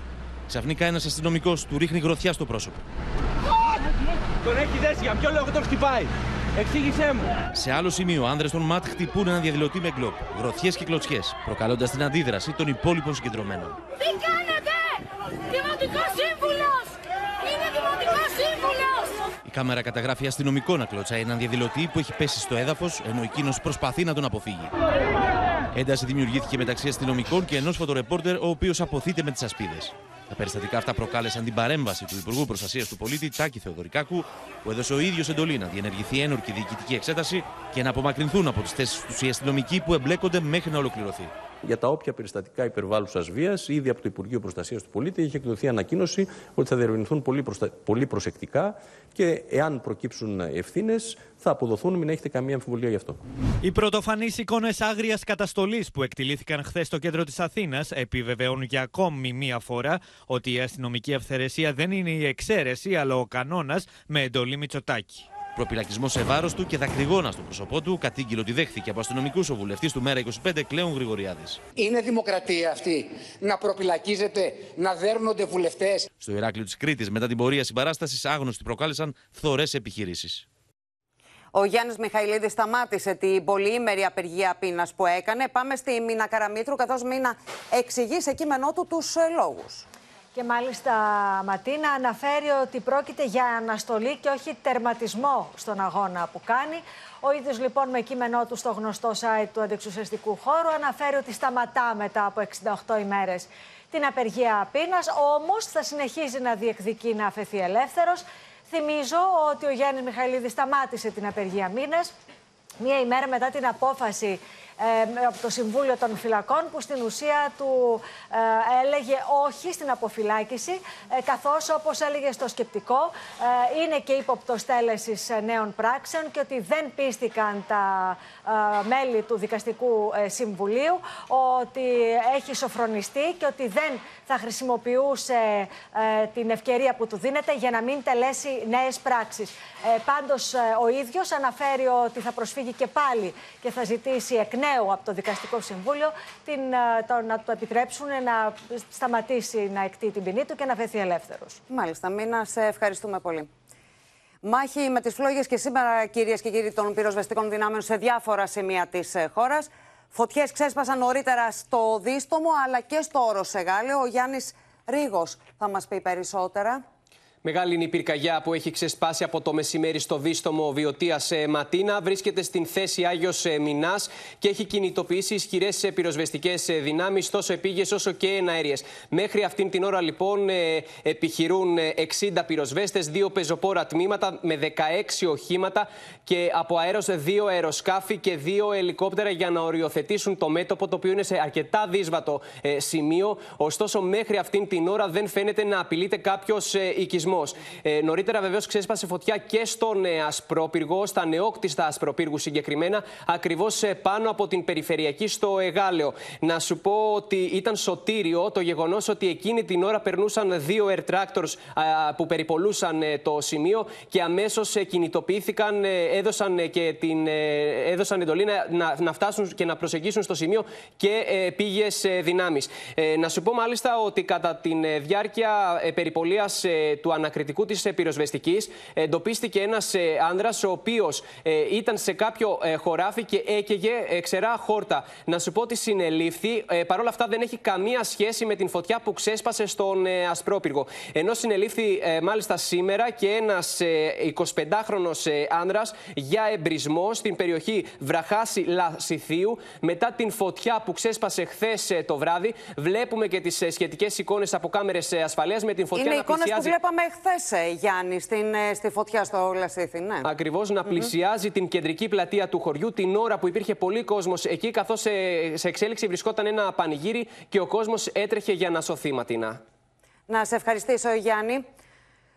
Ξαφνικά ένας αστυνομικός του ρίχνει γροθιά στο πρόσωπο. Τον έχει δέσει, για ποιο λόγο τον χτυπάει. Εξήγησέ μου. Σε άλλο σημείο, άνδρες των ΜΑΤ χτυπούν έναν διαδηλωτή με γκλόπ, γροθιές και κλωτσιές, προκαλώντας την αντίδραση των υπόλοιπων συγκεντρωμένων. Τι κάνετε! Δημοτικός σύμβουλος! Είναι δημοτικός σύμβουλος! Οι κάμερα καταγράφει αστυνομικό να κλωτσάει έναν διαδηλωτή που έχει πέσει στο έδαφος, ενώ εκείνος προσπαθεί να τον αποφύγει. Ένταση δημιουργήθηκε μεταξύ αστυνομικών και ενός φωτορεπόρτερ, ο οποίος αποθείται με τις ασπίδες. Τα περιστατικά αυτά προκάλεσαν την παρέμβαση του Υπουργού Προστασίας του Πολίτη Τάκη Θεοδωρικάκου, που έδωσε ο ίδιος εντολή να διενεργηθεί ένορκη διοικητική εξέταση και να απομακρυνθούν από τις θέσεις του οι αστυνομικοί που εμπλέκονται μέχρι να ολοκληρωθεί. Για τα όποια περιστατικά υπερβάλλουσας βίας, ήδη από το Υπουργείο Προστασίας του Πολίτη έχει εκδοθεί ανακοίνωση ότι θα διερευνηθούν πολύ, προστα... πολύ προσεκτικά και εάν προκύψουν ευθύνες θα αποδοθούν, μην έχετε καμία αμφιβολία γι' αυτό. Οι πρωτοφανείς εικόνες άγριας καταστολής που εκτελήθηκαν χθες στο κέντρο της Αθήνας επιβεβαιώνουν για ακόμη μία φορά ότι η αστυνομική αυθαιρεσία δεν είναι η εξαίρεση αλλά ο κανόνας με εντολή Μητσοτάκη. Προπυλακισμός σε βάρος του και δακρυγόνα στο πρόσωπό του, κατήγγειλε ότι δέχθηκε από αστυνομικούς ο βουλευτής του Μέρα 25 Κλέον Γρηγοριάδης. Είναι δημοκρατία αυτή να προπυλακίζεται, να δέρνονται βουλευτές. Στο Ηράκλειο της Κρήτης, μετά την πορεία συμπαράστασης, άγνωστοι προκάλεσαν φθορέ επιχειρήσεις. Ο Γιάννης Μιχαηλίδης σταμάτησε την πολυήμερη απεργία πείνας που έκανε. Πάμε στη Μίνα Καραμίτρου, καθώς Μίνα εξηγεί σε κείμενό του τους λόγους. Και μάλιστα Ματίνα αναφέρει ότι πρόκειται για αναστολή και όχι τερματισμό στον αγώνα που κάνει. Ο ίδιος λοιπόν με κείμενό του στο γνωστό site του αντεξουσιαστικού χώρου αναφέρει ότι σταματά μετά από 68 ημέρες την απεργία πείνας, όμως θα συνεχίζει να διεκδικεί να αφαιθεί ελεύθερος. Θυμίζω ότι ο Γιάννης Μιχαηλίδης σταμάτησε την απεργία μήνες μία ημέρα μετά την απόφαση ε, από το Συμβούλιο των Φυλακών που στην ουσία του ε, έλεγε όχι στην αποφυλάκηση ε, καθώς όπως έλεγε στο σκεπτικό ε, είναι και ύποπτο τέλεσης νέων πράξεων και ότι δεν πίστηκαν τα μέλη του Δικαστικού Συμβουλίου ότι έχει σοφρονιστεί και ότι δεν θα χρησιμοποιούσε την ευκαιρία που του δίνεται για να μην τελέσει νέες πράξεις. Πάντως ο ίδιος αναφέρει ότι θα προσφύγει και πάλι και θα ζητήσει εκ νέου από το Δικαστικό Συμβούλιο την, το, να το επιτρέψουν να σταματήσει να εκτεί την ποινή του και να βρεθεί ελεύθερος. Μάλιστα. Μίνα, σε ευχαριστούμε πολύ. Μάχη με τις φλόγες και σήμερα, κυρίες και κύριοι των πυροσβεστικών δυνάμεων σε διάφορα σημεία της ε, χώρας. Φωτιές ξέσπασαν νωρίτερα στο Δίστομο αλλά και στο Όρος Σεγάλιο. Ο Γιάννης Ρίγος θα μας πει περισσότερα. Μεγάλη είναι η πυρκαγιά που έχει ξεσπάσει από το μεσημέρι στο δίστομο Βιωτία Ματίνα. Βρίσκεται στην θέση Άγιος Μινάς και έχει κινητοποιήσει ισχυρές πυροσβεστικές δυνάμεις, τόσο επίγειες όσο και εναέριες. Μέχρι αυτήν την ώρα, λοιπόν, ε, επιχειρούν 60 πυροσβέστες, δύο πεζοπόρα τμήματα με 16 οχήματα και από αέρος δύο αεροσκάφη και δύο ελικόπτερα για να οριοθετήσουν το μέτωπο, το οποίο είναι σε αρκετά δύσβατο ε, σημείο. Ωστόσο, μέχρι αυτήν την ώρα δεν φαίνεται να απειλείται κάποιος ε, οικισμό. Ε, νωρίτερα, βεβαίως, ξέσπασε φωτιά και στον ε, Ασπρόπυργο, στα νεόκτιστα Ασπροπύργου συγκεκριμένα, ακριβώς ε, πάνω από την περιφερειακή στο Εγάλεο. Να σου πω ότι ήταν σωτήριο το γεγονός ότι εκείνη την ώρα περνούσαν δύο air tractors που περιπολούσαν ε, το σημείο και αμέσως ε, κινητοποιήθηκαν, ε, έδωσαν και την έδωσαν εντολή να, να, φτάσουν και να προσεγγίσουν στο σημείο και ε, πήγες δυνάμεις. να σου πω μάλιστα ότι κατά τη διάρκεια περιπολίας του ανακριτικού της πυροσβεστικής, εντοπίστηκε ένας άνδρας ο οποίος ήταν σε κάποιο χωράφι και έκαιγε ξερά χόρτα. Να σου πω ότι συνελήφθη. Παρ' όλα αυτά δεν έχει καμία σχέση με την φωτιά που ξέσπασε στον Ασπρόπυργο. Ενώ συνελήφθη μάλιστα σήμερα και ένας 25χρονο άνδρας για εμπρισμό στην περιοχή Βραχάση Λασιθίου μετά την φωτιά που ξέσπασε χθες το βράδυ. Βλέπουμε και τις σχετικές εικόνες από κάμερες ασφαλείας με την φωτιά Είναι να πλησιάζει είπαμε χθες, Γιάννη, στην, ε, στη φωτιά στο Λασίθι. Ναι. Ακριβώς να πλησιάζει την κεντρική πλατεία του χωριού την ώρα που υπήρχε πολύ κόσμος εκεί, καθώς σε, σε εξέλιξη βρισκόταν ένα πανηγύρι και ο κόσμος έτρεχε για να σωθεί, Ματίνα. Να σε ευχαριστήσω, Γιάννη.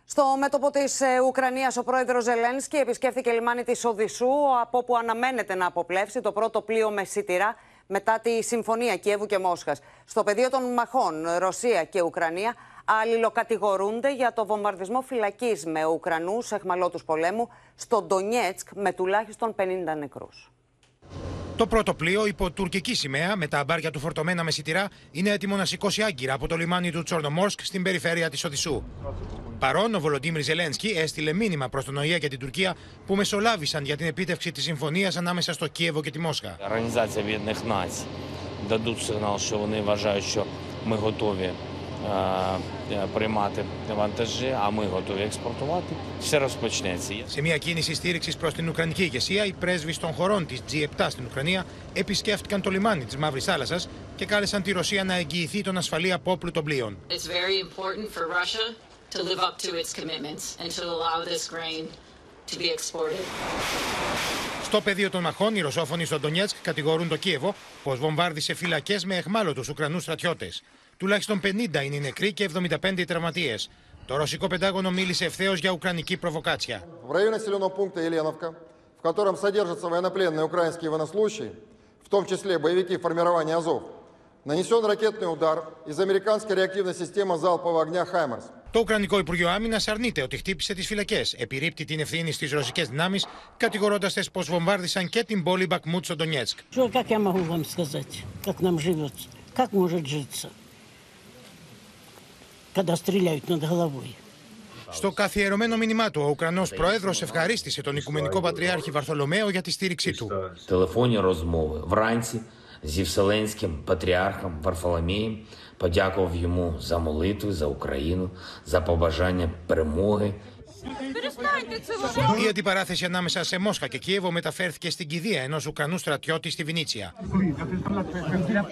Στο μέτωπο της Ουκρανίας, ο πρόεδρος Ζελένσκι επισκέφθηκε λιμάνι της Οδυσσού, από όπου αναμένεται να αποπλέψει το πρώτο πλοίο με σιτηρά μετά τη συμφωνία Κιέβου και Μόσχας. Στο πεδίο των μαχών, Ρωσία και Ουκρανία αλληλοκατηγορούνται για το βομβαρδισμό φυλακή με Ουκρανού εχμαλώτου πολέμου στο Ντονιέτσκ με τουλάχιστον 50 νεκρού. Το πρώτο πλοίο υπό τουρκική σημαία με τα αμπάρια του φορτωμένα με σιτηρά είναι έτοιμο να σηκώσει άγκυρα από το λιμάνι του Τσόρνομόρσκ στην περιφέρεια τη Οδυσσού. Παρόν, ο Βολοντίμιρ Ζελένσκι έστειλε μήνυμα προ τον ΟΗΕ και την Τουρκία που μεσολάβησαν για την επίτευξη τη συμφωνία ανάμεσα στο Κίεβο και τη Μόσχα. Організація Об'єднаних Націй дадуть сигнал, що вони вважають, що ми готові е, приймати вантажі, а ми готові експортувати. Все розпочнеться. Σε μια κίνηση στήριξη προ την Ουκρανική ηγεσία, οι πρέσβει των χωρών τη G7 στην Ουκρανία επισκέφτηκαν το λιμάνι τη Μαύρη Θάλασσα και κάλεσαν τη Ρωσία να εγγυηθεί τον ασφαλή απόπλου των πλοίων. It's very important for Russia to live up to its commitments and to allow this grain to be exported. Στο πεδίο των μαχών, οι Ρωσόφωνοι στο Ντονιέτσκ κατηγορούν το Κίεβο πω βομβάρδισε φυλακέ με εχμάλωτου Ουκρανού στρατιώτε. Τουλάχιστον 50 είναι οι νεκροί και 75 οι τραυματίε. Το ρωσικό πεντάγωνο μίλησε ευθέω για ουκρανική προβοκάτσια. В районе населенного пункта Еленовка, в котором содержатся военнопленные украинские военнослужащие, в том числе боевики формирования «Азов», нанесен ракетный удар из американской реактивной системы залпового огня «Хаймерс». Το Ουκρανικό Υπουργείο Άμυνα αρνείται ότι χτύπησε τι φυλακέ. Επιρρύπτει την ευθύνη στι ρωσικέ δυνάμει, κατηγορώντα τε πω βομβάρδισαν και την πόλη Μπακμούτ στο Ντονιέτσκ. Что, как я могу вам сказать, как нам живется? Как может житься, когда стреляют над головой? Στο καθιερωμένο μήνυμά του, ο Ουκρανό Πρόεδρο ευχαρίστησε τον Οικουμενικό Πατριάρχη Βαρθολομαίο για τη στήριξή του. Телефонні розмови вранці зі Вселенським патріархом Варфоломієм подякував йому за молитви за Україну, за побажання перемоги Η αντιπαράθεση ανάμεσα σε Μόσχα και Κίεβο μεταφέρθηκε στην κηδεία ενός Ουκρανού στρατιώτη στη Βινίτσια.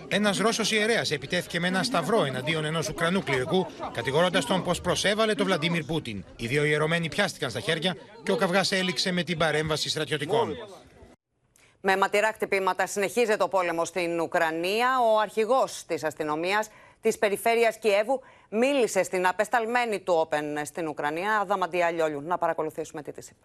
Ένας Ρώσος ιερέας επιτέθηκε με ένα σταυρό εναντίον ενός Ουκρανού κληρικού, κατηγορώντας τον πως προσέβαλε τον Βλαντίμιρ Πούτιν. Οι δύο ιερωμένοι πιάστηκαν στα χέρια και ο καυγάς έληξε με την παρέμβαση στρατιωτικών. Με ματηρά χτυπήματα συνεχίζεται ο πόλεμος στην Ουκρανία. Ο αρχηγός της αστυνομίας της περιφέρειας Κιέβου μίλησε στην απεσταλμένη του Open στην Ουκρανία, Αδαμαντία Λιόλιου. Να παρακολουθήσουμε τι της είπε.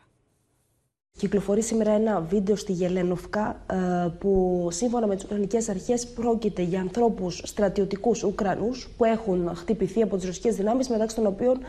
Κυκλοφορεί σήμερα ένα βίντεο στη Γελένοφκα ε, που σύμφωνα με τις Ουκρανικές αρχές πρόκειται για ανθρώπους στρατιωτικούς Ουκρανούς που έχουν χτυπηθεί από τις ρωσικές δυνάμεις μεταξύ των οποίων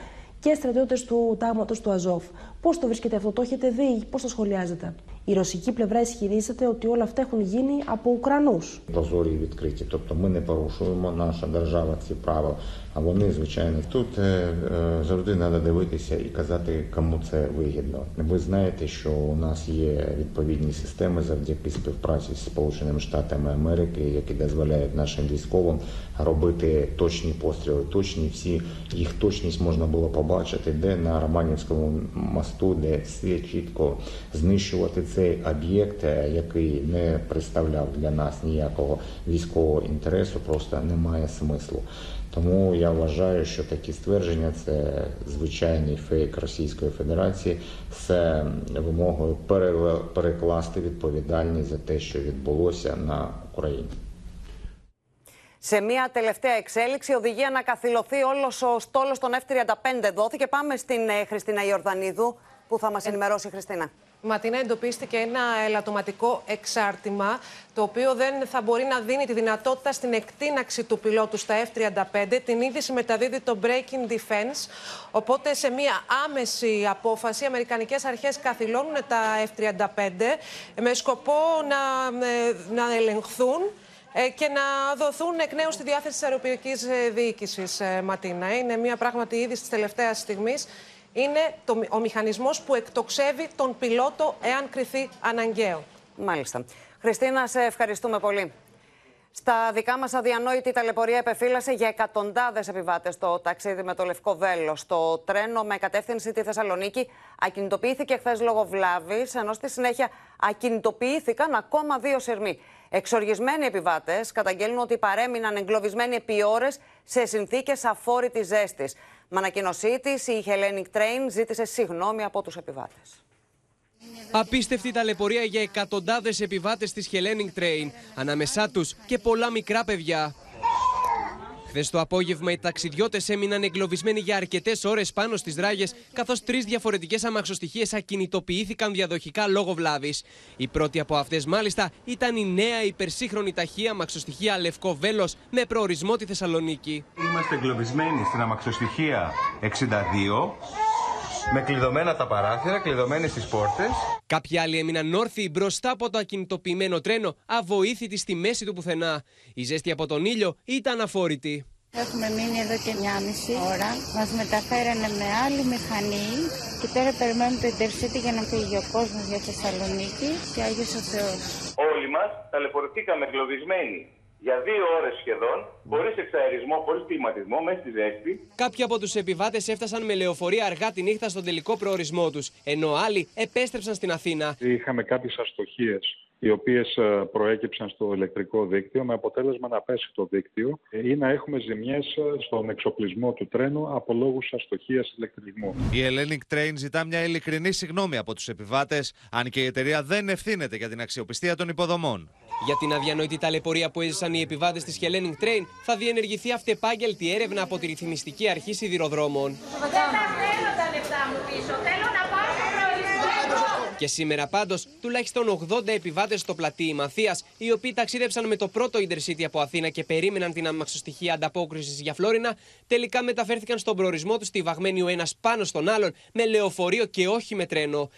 και στρατιώτες του τάγματος του Αζόφ. Πώς το βρίσκεται αυτό, το έχετε δει, πώς το σχολιάζετε; Η ρωσική πλευρά ισχυρίζεται ότι όλα αυτά έχουν γίνει από Ουκρανούς. прозорі і відкриті. Тобто ми не порушуємо наша держава ці правила. А вони, звичайно, тут е, е, завжди треба дивитися і казати, кому це вигідно. Ви знаєте, що у нас є відповідні системи завдяки співпраці з Сполученими Штатами Америки, які дозволяють нашим військовим робити точні постріли. Точні всі їх точність можна було побачити, де на Романівському мосту, де все чітко знищувати цей об'єкт, е, який не представляв для нас ніякого військового інтересу, просто немає смислу. Тому я вважаю, що такі ствердження це звичайний фейк Російської Федерації з вимогою переве- перекласти відповідальність за те, що відбулося на Україні. Σε μια τελευταία εξέλιξη, οδηγία να καθυλωθεί όλο ο στόλο των F-35 δόθηκε. Πάμε στην ε, Χριστίνα Ιορδανίδου, που θα μα ενημερώσει η Χριστίνα. Ματίνα εντοπίστηκε ένα ελαττωματικό εξάρτημα το οποίο δεν θα μπορεί να δίνει τη δυνατότητα στην εκτείναξη του πιλότου στα F-35. Την είδηση μεταδίδει το Breaking Defense. Οπότε σε μια άμεση απόφαση οι Αμερικανικές αρχές καθυλώνουν τα F-35 με σκοπό να, ε, να ελεγχθούν ε, και να δοθούν εκ νέου στη διάθεση της αεροπορικής ε, διοίκησης, ε, Ματίνα. Είναι μια πράγματι είδηση της τελευταίας στιγμής. Είναι το, ο μηχανισμός που εκτοξεύει τον πιλότο εάν κριθεί αναγκαίο. Μάλιστα. Χριστίνα, σε ευχαριστούμε πολύ. Στα δικά μας αδιανόητη ταλαιπωρία επεφύλασε για εκατοντάδες επιβάτες το ταξίδι με το Λευκό Βέλο. Το τρένο με κατεύθυνση τη Θεσσαλονίκη ακινητοποιήθηκε χθες λόγω βλάβης, ενώ στη συνέχεια ακινητοποιήθηκαν ακόμα δύο σειρμοί. Εξοργισμένοι επιβάτες καταγγέλνουν ότι παρέμειναν εγκλωβισμένοι επί ώρες σε συνθήκες αφόρητης ζέστης. Με ανακοίνωσή τη, η Hellenic Train ζήτησε συγγνώμη από τους επιβάτες. Απίστευτη ταλαιπωρία για εκατοντάδες επιβάτες της Hellenic Train, ανάμεσά τους και πολλά μικρά παιδιά. Χθες το απόγευμα οι ταξιδιώτες έμειναν εγκλωβισμένοι για αρκετές ώρες πάνω στις ράγες, καθώς τρεις διαφορετικές αμαξοστοιχίες ακινητοποιήθηκαν διαδοχικά λόγω βλάβης. Η πρώτη από αυτές, μάλιστα, ήταν η νέα υπερσύγχρονη ταχεία αμαξοστοιχεία Λευκό Βέλο με προορισμό τη Θεσσαλονίκη. Είμαστε εγκλωβισμένοι στην αμαξοστοιχεία 62 με κλειδωμένα τα παράθυρα, κλειδωμένες τις πόρτες. Κάποιοι άλλοι έμειναν όρθιοι μπροστά από το ακινητοποιημένο τρένο, αβοήθητοι στη μέση του πουθενά. Η ζέστη από τον ήλιο ήταν αφόρητη. Έχουμε μείνει εδώ και μια μισή ώρα. Μας μεταφέρανε με άλλη μηχανή και τώρα περιμένουμε το Intercity για να φύγει ο κόσμος για Θεσσαλονίκη και Άγιος ο Θεός. Όλοι μας ταλαιπωρηθήκαμε εγκλωβισμένοι για δύο ώρες σχεδόν, χωρίς εξαερισμό, χωρίς κλιματισμό, μέσα στη ζέστη. Κάποιοι από τους επιβάτες έφτασαν με λεωφορεία αργά τη νύχτα στον τελικό προορισμό τους, ενώ άλλοι επέστρεψαν στην Αθήνα. Είχαμε κάποιες αστοχίες οι οποίες προέκυψαν στο ηλεκτρικό δίκτυο με αποτέλεσμα να πέσει το δίκτυο ή να έχουμε ζημιές στον εξοπλισμό του τρένου από λόγους αστοχίας ηλεκτρισμού. Η Hellenic Train ζητά μια ειλικρινή συγγνώμη από τους επιβάτες, αν και η εταιρεία δεν ευθύνεται για την αξιοπιστία των υποδομών. Για την αδιανοητή ταλαιπωρία που έζησαν οι επιβάτες της Hellenic Train, θα διενεργηθεί αυτεπάγγελτη έρευνα από τη ρυθμιστική αρχή σιδηροδρόμων. Δεν τα λεφτά μου πίσω. Θέλω να πάω στο προορισμό. Και σήμερα πάντως, τουλάχιστον 80 επιβάτες στο πλατή Μαθία, οι οποίοι ταξίδεψαν με το πρώτο Intercity από Αθήνα και περίμεναν την αμαξοστοιχεία ανταπόκρισης για Φλόρινα, τελικά μεταφέρθηκαν στον προορισμό τους στιβαγμένοι ο ένας πάνω στον άλλον με λεωφορείο και όχι με τρένο.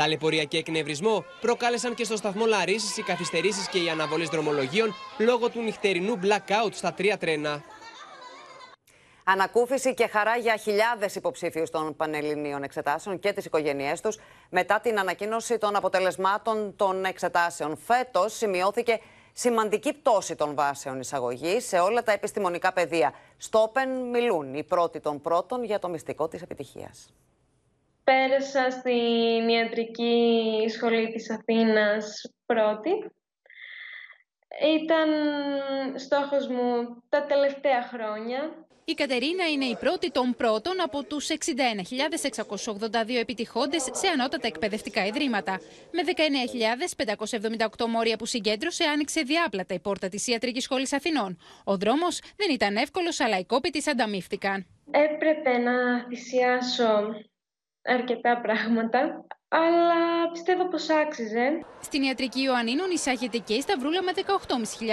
Ταλαιπωρία και εκνευρισμό προκάλεσαν και στο σταθμό Λαρίση οι καθυστερήσεις και οι αναβολές δρομολογίων λόγω του νυχτερινού blackout στα τρία τρένα. Ανακούφιση και χαρά για χιλιάδες υποψήφιους των Πανελληνίων Εξετάσεων και τις οικογένειές τους μετά την ανακοίνωση των αποτελεσμάτων των εξετάσεων. Φέτος σημειώθηκε σημαντική πτώση των βάσεων εισαγωγής σε όλα τα επιστημονικά πεδία. Στο Open μιλούν οι πρώτοι των πρώτων για το μυστικό της επιτυχίας. Πέρασα στην ιατρική σχολή της Αθήνας πρώτη. Ήταν στόχος μου τα τελευταία χρόνια. Η Κατερίνα είναι η πρώτη των πρώτων από τους 61.682 επιτυχώντες σε ανώτατα εκπαιδευτικά ιδρύματα. Με 19.578 μόρια που συγκέντρωσε, άνοιξε διάπλατα η πόρτα της Ιατρικής Σχολής Αθηνών. Ο δρόμος δεν ήταν εύκολος, αλλά οι κόποι της ανταμείφθηκαν. Έπρεπε να θυσιάσω αρκετά πράγματα, αλλά πιστεύω πως άξιζε. Στην ιατρική Ιωαννίνων εισάγεται και η Σταυρούλα με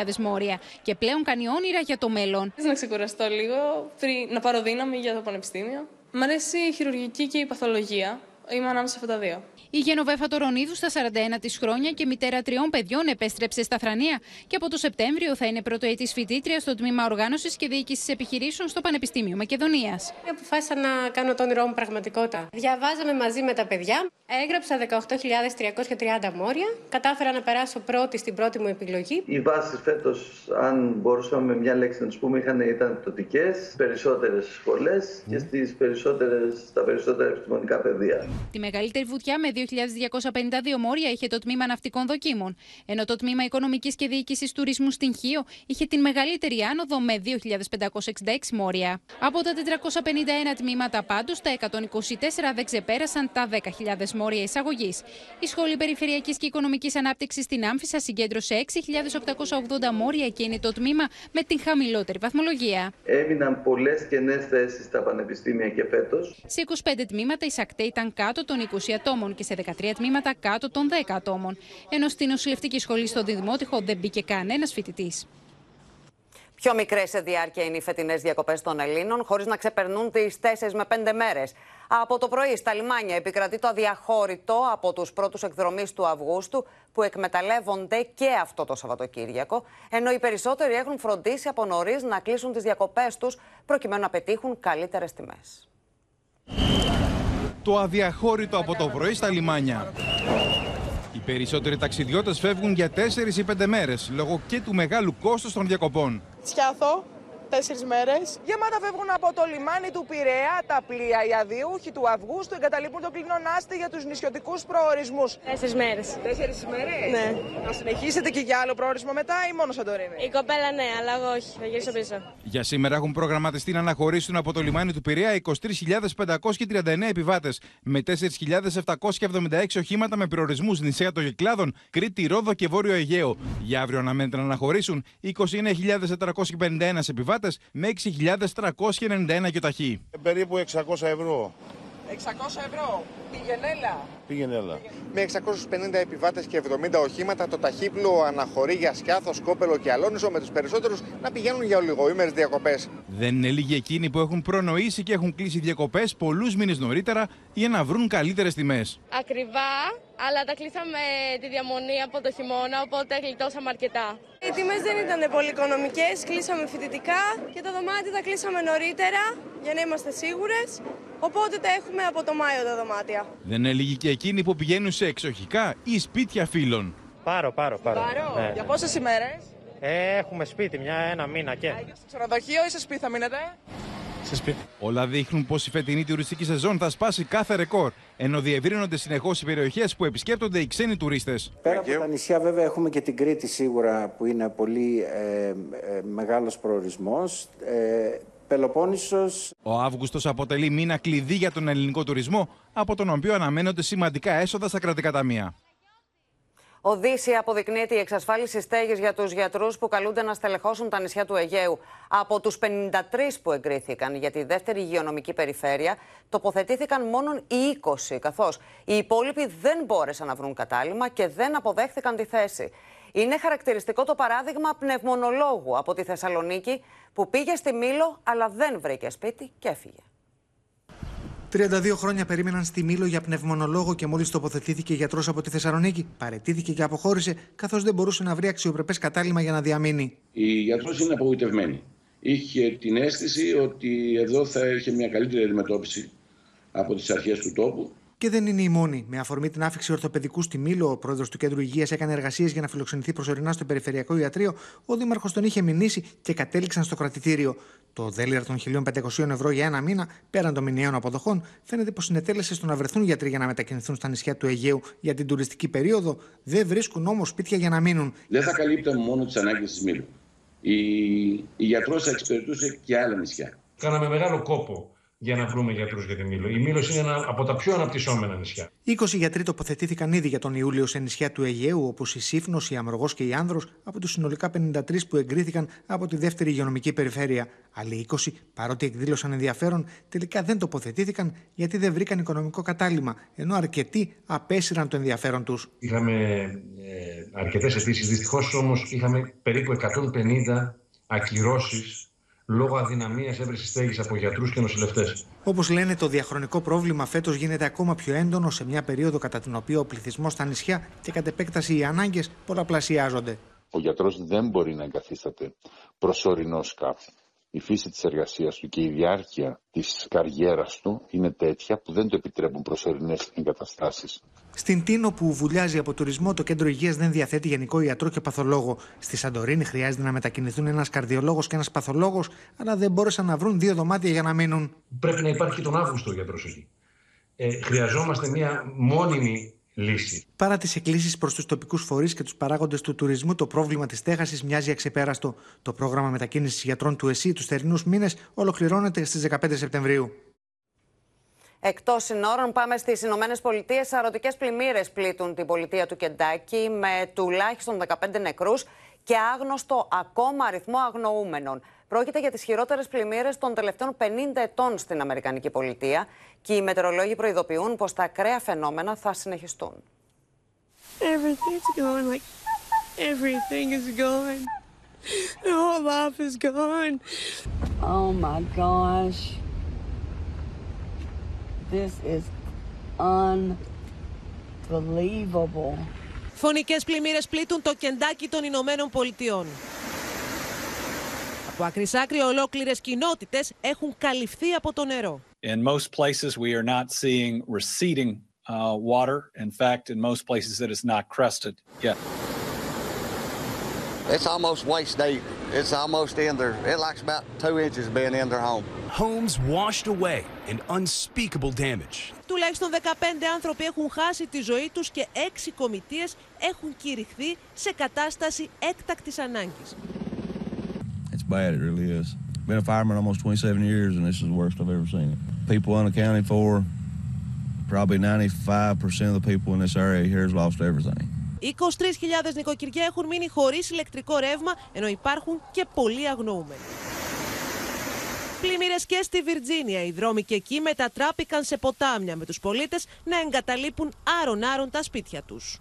18.500 μόρια και πλέον κάνει όνειρα για το μέλλον. Να ξεκουραστώ λίγο, πριν να πάρω δύναμη για το πανεπιστήμιο. Μ' αρέσει η χειρουργική και η παθολογία. Είμαι ανάμεσα σε αυτά τα δύο. Η Γενοβέφα Τωρονίδου στα 41 της χρόνια και μητέρα τριών παιδιών επέστρεψε στα Θρανία και από το Σεπτέμβριο θα είναι πρωτοετή φοιτήτρια στο τμήμα Οργάνωσης και Διοίκησης Επιχειρήσεων στο Πανεπιστήμιο Μακεδονίας. Αποφάσισα να κάνω το όνειρό μου πραγματικότητα. Διαβάζαμε μαζί με τα παιδιά, έγραψα 18.330 μόρια, κατάφερα να περάσω πρώτη στην πρώτη μου επιλογή. Οι βάσεις φέτος, αν μπορούσαμε με μια λέξη να τους πούμε, είχαν, ήταν τοτικές, περισσότερες σχολές και στις περισσότερες, στα περισσότερα επιστημονικά πεδία. Τη μεγαλύτερη βουτιά με 2.252 μόρια είχε το τμήμα ναυτικών δοκίμων, ενώ το τμήμα οικονομικής και διοίκησης τουρισμού στην Χίο είχε την μεγαλύτερη άνοδο με 2.566 μόρια. Από τα 451 τμήματα πάντως, τα 124 δεν ξεπέρασαν τα 10.000 μόρια εισαγωγής. Η Σχολή Περιφερειακής και Οικονομικής Ανάπτυξης στην Άμφισα συγκέντρωσε 6.880 μόρια και είναι το τμήμα με την χαμηλότερη βαθμολογία. Έμειναν πολλές κενές θέσεις στα πανεπιστήμια και φέτος. Σε 25 τμήματα η ΣΑΚΤΕ ήταν κάτω των 20 ατόμων και σε 13 τμήματα κάτω των 10 ατόμων. Ενώ στην νοσηλευτική σχολή στο Δημότυχο δεν μπήκε κανένας φοιτητής. Πιο μικρές σε διάρκεια είναι οι φετινές διακοπές των Ελλήνων, χωρίς να ξεπερνούν τις 4 με 5 μέρες. Από το πρωί στα λιμάνια επικρατεί το αδιαχώρητο από τους πρώτους εκδρομής του Αυγούστου, που εκμεταλλεύονται και αυτό το Σαββατοκύριακο, ενώ οι περισσότεροι έχουν φροντίσει από νωρίς να κλείσουν τις διακοπές τους, προκειμένου να πετύχουν καλύτερες τιμές. Το αδιαχώρητο από το πρωί στα λιμάνια. Οι περισσότεροι ταξιδιώτες φεύγουν για 4 ή 5 μέρες, λόγω και του μεγάλου κόστους των διακοπών. Σκιάθο, τέσσερις μέρες. Γεμάτα φεύγουν από το λιμάνι του Πειραιά τα πλοία. Οι αδειούχοι του Αυγούστου εγκαταλείπουν το κλινονάστη για τους νησιωτικούς προορισμούς. Τέσσερις μέρες. Τέσσερις μέρες; Ναι. Θα συνεχίσετε και για άλλο προορισμό μετά ή μόνο Σαντορίνη. Η κοπέλα ναι, αλλά εγώ όχι. Θα γυρίσω πίσω. Για σήμερα έχουν προγραμματιστεί να αναχωρήσουν από το λιμάνι του Πειραιά 23.539 επιβάτες με 4.776 οχήματα με προορισμούς νησιά των Κυκλάδων, Κρήτη, Ρόδο και Βόρειο Αιγαίο. Για αύριο αναμένεται να αναχωρήσουν 29.451 επιβάτες με 6.391 γιοταχή. Περίπου 600 ευρώ. 600 ευρώ. Πηγενέλα. Πηγενέλα. Με 650 επιβάτες και 70 οχήματα, το ταχύπλο αναχωρεί για Σκιάθος, Σκόπελο και Αλόνισο, με τους περισσότερους να πηγαίνουν για ολιγοήμερες διακοπές. Δεν είναι λίγοι εκείνοι που έχουν προνοήσει και έχουν κλείσει διακοπές πολλούς μήνες νωρίτερα για να βρουν καλύτερες τιμές. Ακριβά, αλλά τα κλείσαμε τη διαμονή από το χειμώνα, οπότε γλιτώσαμε αρκετά. Οι τιμές δεν ήταν πολύ οικονομικές. Κλείσαμε φοιτητικά και το δωμάτιο τα κλείσαμε νωρίτερα για να είμαστε σίγουρες. Οπότε τα έχουμε από το Μάιο τα δωμάτια. Δεν είναι λίγοι και εκείνοι που πηγαίνουν σε εξοχικά ή σπίτια φίλων. Πάρω, πάρω, πάρω. Ναι. Για πόσες ημέρες; Ε, έχουμε σπίτι, μια, ένα μήνα και. Στο ξενοδοχείο ή σε σπίτι θα μείνετε; Σε σπίτι. Όλα δείχνουν πως η φετινή τουριστική σεζόν θα σπάσει κάθε ρεκόρ, ενώ διευρύνονται συνεχώς οι περιοχές που επισκέπτονται οι ξένοι τουρίστες. Πέρα από τα νησιά, βέβαια, έχουμε και την Κρήτη σίγουρα που είναι πολύ ε, ε, μεγάλος προορισμός. Ε, Πελοπόννησος. Ο Αύγουστος αποτελεί μήνα κλειδί για τον ελληνικό τουρισμό, από τον οποίο αναμένονται σημαντικά έσοδα στα κρατικά ταμεία. Οδύση αποδεικνύεται η εξασφάλιση στέγης για τους γιατρούς που καλούνται να στελεχώσουν τα νησιά του Αιγαίου. Από τους 53 που εγκρίθηκαν για τη δεύτερη υγειονομική περιφέρεια, τοποθετήθηκαν μόνο οι 20, καθώς οι υπόλοιποι δεν μπόρεσαν να βρουν κατάλημα και δεν αποδέχθηκαν τη θέση. Είναι χαρακτηριστικό το παράδειγμα πνευμονολόγου από τη Θεσσαλονίκη που πήγε στη Μήλο αλλά δεν βρήκε σπίτι και έφυγε. 32 χρόνια περίμεναν στη Μήλο για πνευμονολόγο και μόλις τοποθετήθηκε γιατρός από τη Θεσσαλονίκη, παρετήθηκε και αποχώρησε, καθώς δεν μπορούσε να βρει αξιοπρεπές κατάλημα για να διαμείνει. Η γιατρός είναι απογοητευμένη. Είχε την αίσθηση ότι εδώ θα είχε μια καλύτερη αντιμετώπιση από τις αρχές του τόπου και δεν είναι η μόνη. Με αφορμή την άφηξη ορθοπαιδικού στη Μήλο, ο πρόεδρος του Κέντρου Υγείας έκανε εργασίες για να φιλοξενηθεί προσωρινά στο Περιφερειακό Ιατρείο. Ο Δήμαρχος τον είχε μηνύσει και κατέληξαν στο κρατητήριο. Το δέλειρα των 1.500 ευρώ για ένα μήνα, πέραν των μηνιαίων αποδοχών, φαίνεται πως συνετέλεσε στο να βρεθούν γιατροί για να μετακινηθούν στα νησιά του Αιγαίου για την τουριστική περίοδο. Δεν βρίσκουν όμως σπίτια για να μείνουν. Δεν θα καλύπταμε μόνο τις ανάγκες της Μήλου. Η, η γιατρός θα εξυπηρετούσε και άλλα νησιά. Κάναμε μεγάλο κόπο για να βρούμε γιατρούς για τη Μήλο. Η Μήλος είναι ένα από τα πιο αναπτυσσόμενα νησιά. 20 γιατροί τοποθετήθηκαν ήδη για τον Ιούλιο σε νησιά του Αιγαίου, όπως η Σύφνος, η Αμρογό και η Άνδρος, από τους συνολικά 53 που εγκρίθηκαν από τη δεύτερη υγειονομική περιφέρεια. Άλλοι 20, παρότι εκδήλωσαν ενδιαφέρον, τελικά δεν τοποθετήθηκαν γιατί δεν βρήκαν οικονομικό κατάλημα, ενώ αρκετοί απέσυραν το ενδιαφέρον τους. Είχαμε ε, αρκετές αιτήσεις. Δυστυχώς όμως είχαμε περίπου 150 ακυρώσεις λόγω αδυναμίας έβρεση στέγης από γιατρούς και νοσηλευτές. Όπως λένε, το διαχρονικό πρόβλημα φέτος γίνεται ακόμα πιο έντονο σε μια περίοδο κατά την οποία ο πληθυσμός στα νησιά και κατ' επέκταση οι ανάγκες πολλαπλασιάζονται. Ο γιατρός δεν μπορεί να εγκαθίσταται προσωρινός κάπου η φύση της εργασίας του και η διάρκεια της καριέρας του είναι τέτοια που δεν το επιτρέπουν προσωρινές εγκαταστάσεις. Στην Τίνο που βουλιάζει από τουρισμό, το κέντρο υγείας δεν διαθέτει γενικό ιατρό και παθολόγο. Στη Σαντορίνη χρειάζεται να μετακινηθούν ένας καρδιολόγος και ένας παθολόγος, αλλά δεν μπόρεσαν να βρουν δύο δωμάτια για να μείνουν. Πρέπει να υπάρχει τον Αύγουστο γιατρός εκεί. Ε, χρειαζόμαστε μια μόνιμη λύση. Παρά τις εκκλήσεις προς τους τοπικούς φορείς και τους παράγοντες του τουρισμού, το πρόβλημα της στέγασης μοιάζει αξεπέραστο. Το πρόγραμμα μετακίνησης γιατρών του ΕΣΥ τους θερινούς μήνες ολοκληρώνεται στις 15 Σεπτεμβρίου. Εκτός συνόρων, πάμε στις Ηνωμένες Πολιτείες. Σαρωτικές πλημμύρες πλήττουν την πολιτεία του Κεντάκη με τουλάχιστον 15 νεκρούς και άγνωστο ακόμα αριθμό αγνοούμενων. Πρόκειται για τις χειρότερες πλημμύρες των τελευταίων 50 ετών στην Αμερικανική πολιτεία και οι μετεωρολόγοι προειδοποιούν πως τα ακραία φαινόμενα θα συνεχιστούν. Everything's gone, like everything is gone. The whole life is gone. Oh my gosh. This is unbelievable. Φωνικές πλημμύρες πλήττουν το κεντάκι των Ηνωμένων Πολιτειών. Από ακρισάκρη ολόκληρες κοινότητες έχουν καλυφθεί από το νερό. In most places we are not seeing receding uh, water. In fact, in most places it is not crested yet. It's almost waist deep. It's almost in there. It likes about two inches being in their home. Homes washed away in unspeakable damage. Τουλάχιστον 15 άνθρωποι έχουν χάσει τη ζωή τους και 6 κομιτείες έχουν κηρυχθεί σε κατάσταση έκτακτης ανάγκης. It's bad, it really is. been a fireman 27 έχουν μείνει χωρίς ηλεκτρικό ρεύμα, ενώ υπάρχουν και πολλοί αγνοούμενοι. Πλημμύρες και στη Βιρτζίνια. Οι δρόμοι και εκεί μετατράπηκαν σε ποτάμια, με τους πολίτες να εγκαταλείπουν άρον-άρον τα σπίτια τους.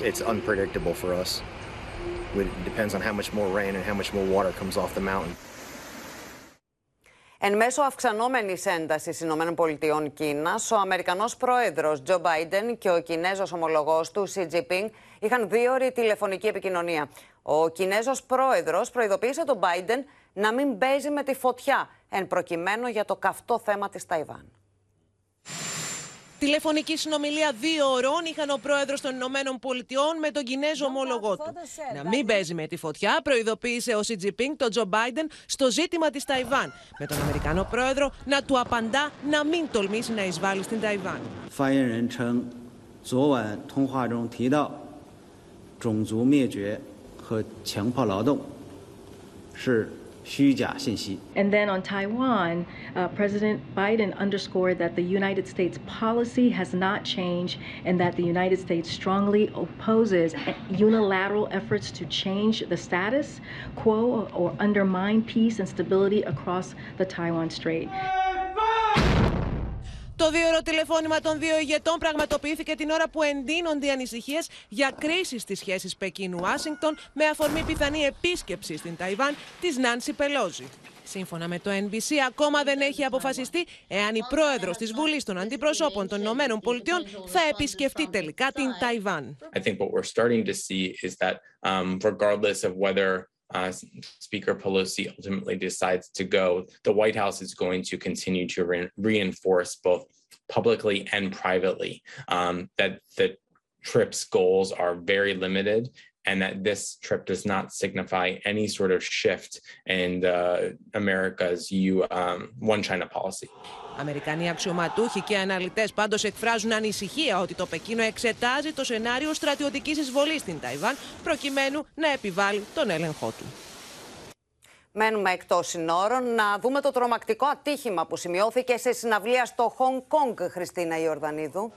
It's unpredictable for us. It depends on how much more rain and how much more water comes off the mountain. Εν μέσω αυξανόμενης έντασης ΗΠΑ Κίνας, ο Αμερικανός πρόεδρος Τζο Μπάιντεν και ο Κινέζος ομολογός του Σι Τζιπίνγκ είχαν δύο ώρη τηλεφωνική επικοινωνία. Ο Κινέζος πρόεδρος προειδοποίησε τον Μπάιντεν να μην παίζει με τη φωτιά, εν προκειμένου για το καυτό θέμα της Ταϊβάν. Τηλεφωνική συνομιλία δύο ωρών είχαν ο πρόεδρος των Ηνωμένων Πολιτειών με τον Κινέζο ομόλογό του. Να μην παίζει με τη φωτιά, προειδοποίησε ο Σι Τζιπίνγκ τον Τζο Μπάιντεν στο ζήτημα της Ταϊβάν. Με τον Αμερικανό πρόεδρο να του απαντά να μην τολμήσει να εισβάλλει στην Ταϊβάν. 发言人称，昨晚通话中提到种族灭绝和强迫劳动是虚假信息。 And then on Taiwan, uh, President Biden underscored that the United States policy has not changed and that the United States strongly opposes unilateral efforts to change the status quo or undermine peace and stability across the Taiwan Strait. Το δύο τηλεφώνημα των δύο ηγετών πραγματοποιήθηκε την ώρα που εντείνονται οι ανησυχίες για κρίση στις σχέσεις Πεκίνου-Ουάσιγκτον με αφορμή πιθανή επίσκεψη στην Ταϊβάν της Νάνση Πελόζη. Σύμφωνα με το NBC, ακόμα δεν έχει αποφασιστεί εάν η πρόεδρος της Βουλής των Αντιπροσώπων των Ηνωμένων Πολιτειών θα επισκεφτεί τελικά την Ταϊβάν. I think what we're starting to see is that um, regardless of whether uh, Speaker Pelosi ultimately decides to go, the White House is going to continue to re- reinforce both publicly and privately um, that the trip's goals are very limited and that this trip does not signify any sort of shift in uh, America's U, um, one China policy. Αμερικανοί αξιωματούχοι και αναλυτές πάντως εκφράζουν ανησυχία ότι το Πεκίνο εξετάζει το σενάριο στρατιωτικής εισβολής στην Ταϊβάν προκειμένου να επιβάλλει τον έλεγχό του. Μένουμε εκτός συνόρων. Να δούμε το τρομακτικό ατύχημα που σημειώθηκε σε συναυλία στο Χονγκ Κόνγκ, Χριστίνα Ιορδανίδου.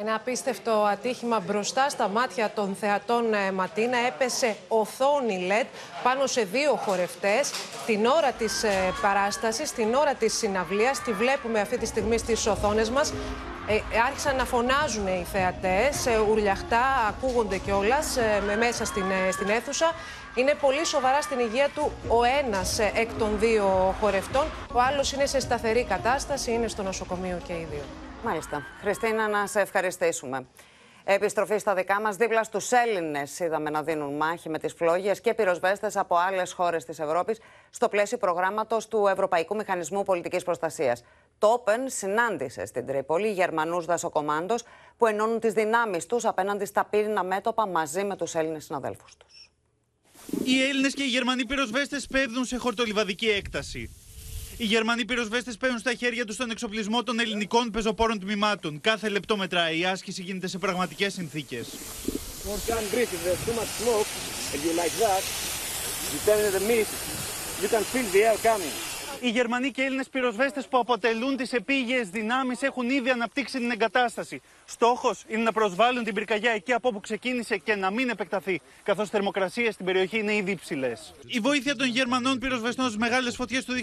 Ένα απίστευτο ατύχημα μπροστά στα μάτια των θεατών ε, Ματίνα. Έπεσε οθόνη LED πάνω σε δύο χορευτές την ώρα της ε, παράστασης, την ώρα της συναυλίας. Τη βλέπουμε αυτή τη στιγμή στις οθόνες μας. Ε, άρχισαν να φωνάζουν οι θεατές, ε, ουρλιαχτά, ακούγονται κιόλας ε, μέσα στην, ε, στην αίθουσα. Είναι πολύ σοβαρά στην υγεία του ο ένας ε, εκ των δύο χορευτών. Ο άλλος είναι σε σταθερή κατάσταση, είναι στο νοσοκομείο και οι δύο. Μάλιστα. Χριστίνα, να σε ευχαριστήσουμε. Επιστροφή στα δικά μας, δίπλα στους Έλληνες είδαμε να δίνουν μάχη με τις φλόγες και πυροσβέστες από άλλες χώρες της Ευρώπης στο πλαίσιο προγράμματος του Ευρωπαϊκού Μηχανισμού Πολιτικής Προστασίας. Το Open συνάντησε στην Τρίπολη Γερμανούς δασοκομάντος που ενώνουν τις δυνάμεις τους απέναντι στα πύρινα μέτωπα μαζί με τους Έλληνες συναδέλφους τους. Οι Έλληνες και οι Γερμανοί πυροσβέστες πέφτουν σε χορτολιβαδική έκταση. Οι Γερμανοί πυροσβέστες παίρνουν στα χέρια τους τον εξοπλισμό των ελληνικών πεζοπόρων τμήματων. Κάθε λεπτό μετράει. Η άσκηση γίνεται σε πραγματικές συνθήκες. Οι Γερμανοί και Έλληνες πυροσβέστες που αποτελούν τις επίγειες δυνάμεις έχουν ήδη αναπτύξει την εγκατάσταση. Στόχος είναι να προσβάλλουν την πυρκαγιά εκεί από όπου ξεκίνησε και να μην επεκταθεί, καθώς οι θερμοκρασίες στην περιοχή είναι ήδη υψηλές. Η βοήθεια των Γερμανών πυροσβεστών στις μεγάλες φωτιές του 2021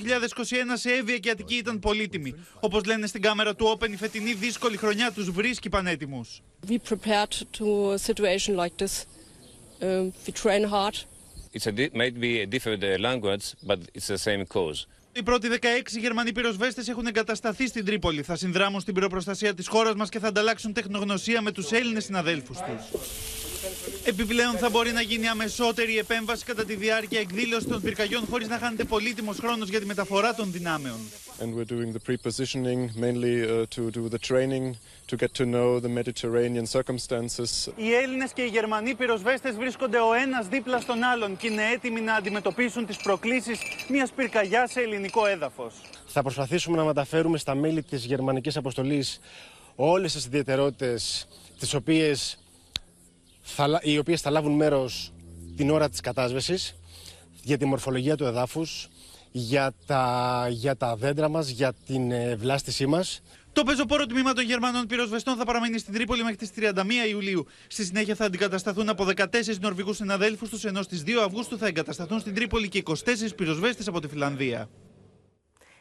σε Εύβοια και Αττική ήταν πολύτιμη. Όπως λένε στην κάμερα του Open, η φετινή δύσκολη χρονιά τους βρίσκει πανέτοιμους. We prepared to a situation like this. Um, we train hard. It might be a different uh, language, but it's the same cause. Οι πρώτοι 16 Γερμανοί πυροσβέστες έχουν εγκατασταθεί στην Τρίπολη. Θα συνδράμουν στην πυροπροστασία της χώρας μας και θα ανταλλάξουν τεχνογνωσία με τους Έλληνες συναδέλφους τους. Επιπλέον, θα μπορεί να γίνει αμεσότερη επέμβαση κατά τη διάρκεια εκδήλωσης των πυρκαγιών χωρίς να χάνεται πολύτιμος χρόνος για τη μεταφορά των δυνάμεων. And we're doing the pre-positioning mainly uh, to do the training to get to know the Mediterranean circumstances. Οι Έλληνες και οι Γερμανοί πυροσβέστες βρίσκονται ο ένας δίπλα στον άλλον και είναι έτοιμοι να αντιμετωπίσουν τις προκλήσεις μιας πυρκαγιάς σε ελληνικό έδαφος. Θα προσπαθήσουμε να μεταφέρουμε στα μέλη της γερμανικής αποστολής όλες τις ιδιαιτερότητες τις οποίες θα, οι οποίες θα λάβουν μέρος την ώρα της κατάσβεσης για τη μορφολογία του εδάφους, για τα, για τα δέντρα μας, για την ε, βλάστησή μας. Το πεζοπόρο τμήμα των Γερμανών πυροσβεστών θα παραμείνει στην Τρίπολη μέχρι τις 31 Ιουλίου. Στη συνέχεια θα αντικατασταθούν από 14 Νορβηγούς συναδέλφους τους, ενώ στις 2 Αυγούστου θα εγκατασταθούν στην Τρίπολη και 24 πυροσβέστες από τη Φιλανδία.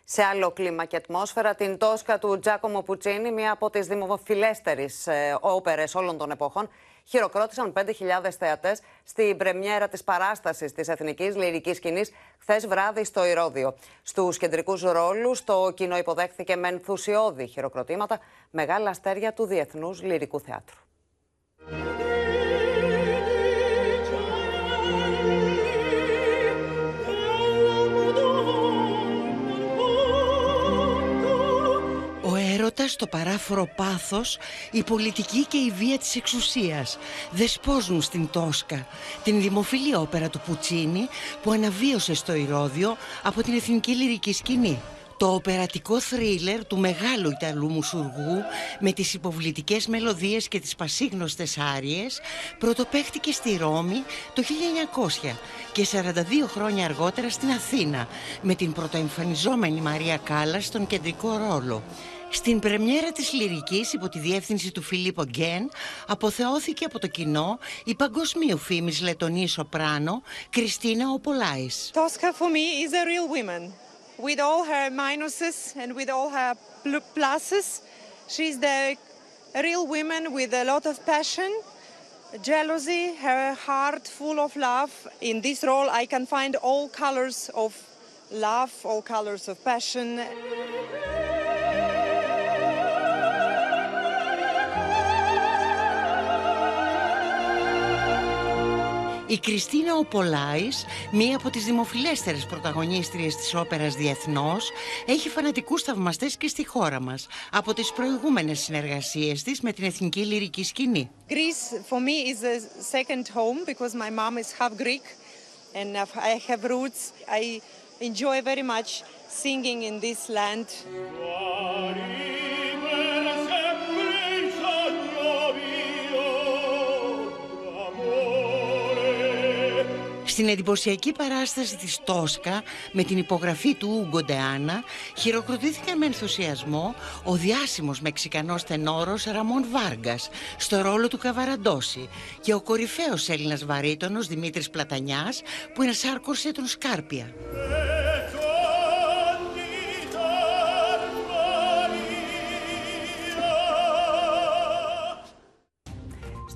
Σε άλλο κλίμα και ατμόσφαιρα, την Τόσκα του Τζάκομο Πουτσίνη, μία από τις δημοφιλέστερες ε, όπερες όλων των εποχών, χειροκρότησαν 5.000 θεατές στην πρεμιέρα της παράστασης της εθνικής λυρικής σκηνής χθες βράδυ στο Ηρόδιο. Στους κεντρικούς ρόλους, το κοινό υποδέχθηκε με ενθουσιώδη χειροκροτήματα μεγάλα αστέρια του Διεθνούς Λυρικού Θεάτρου. Ο έρωτα Δίνοντας το παράφορο πάθος, η πολιτική και η βία της εξουσίας δεσπόζουν στην Τόσκα, την δημοφιλή όπερα του Πουτσίνη που αναβίωσε στο Ηρώδιο από την εθνική λυρική σκηνή. Το οπερατικό θρίλερ του μεγάλου Ιταλού μουσουργού με τις υποβλητικές μελωδίες και τις πασίγνωστες άριες πρωτοπαίχτηκε στη Ρώμη το 1900 και 42 χρόνια αργότερα στην Αθήνα με την πρωτοεμφανιζόμενη Μαρία Κάλλας στον κεντρικό ρόλο. Στην πρεμιέρα της λυρικής υπό τη διεύθυνση του Φιλίππο Γκέν αποθεώθηκε από το κοινό η παγκοσμίου φήμης λετονή σοπράνο Κριστίνα Οπολάης. Tosca for me is a real woman. With all her minuses and with all her pluses, she's the real woman with a lot of passion, jealousy, her heart full of love. In this role I can find all colors of love, all colors of passion. Η Κριστίνα Οπολάης, μία από τις δημοφιλέστερες πρωταγωνίστριες της όπερας διεθνώς, έχει φανατικούς θαυμαστές και στη χώρα μας, από τις προηγούμενες συνεργασίες της με την εθνική λυρική σκηνή. Greece for me is a second home because my mom is half Greek and I have roots. I enjoy very much singing in this land. Στην εντυπωσιακή παράσταση της Τόσκα με την υπογραφή του Ούγκο Ντεάνα χειροκροτήθηκαν με ενθουσιασμό ο διάσημος Μεξικανός τενόρος Ραμόν Βάργκας στο ρόλο του Καβαραντόση και ο κορυφαίος Έλληνας βαρύτονος Δημήτρης Πλατανιάς που ενσάρκωσε τον Σκάρπια.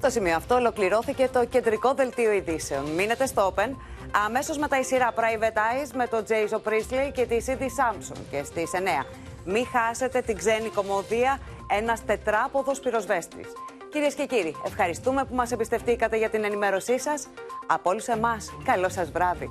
Στο σημείο αυτό ολοκληρώθηκε το κεντρικό δελτίο ειδήσεων. Μείνετε στο Open. Αμέσως μετά η σειρά Private Eyes με τον Jason Priestley και τη Cindy Sampson και στις 9. Μην χάσετε την ξένη κομμωδία «Ένας τετράποδος πυροσβέστης». Κυρίες και κύριοι, ευχαριστούμε που μας εμπιστευτήκατε για την ενημέρωσή σας. Από όλους εμάς, καλό σας βράδυ.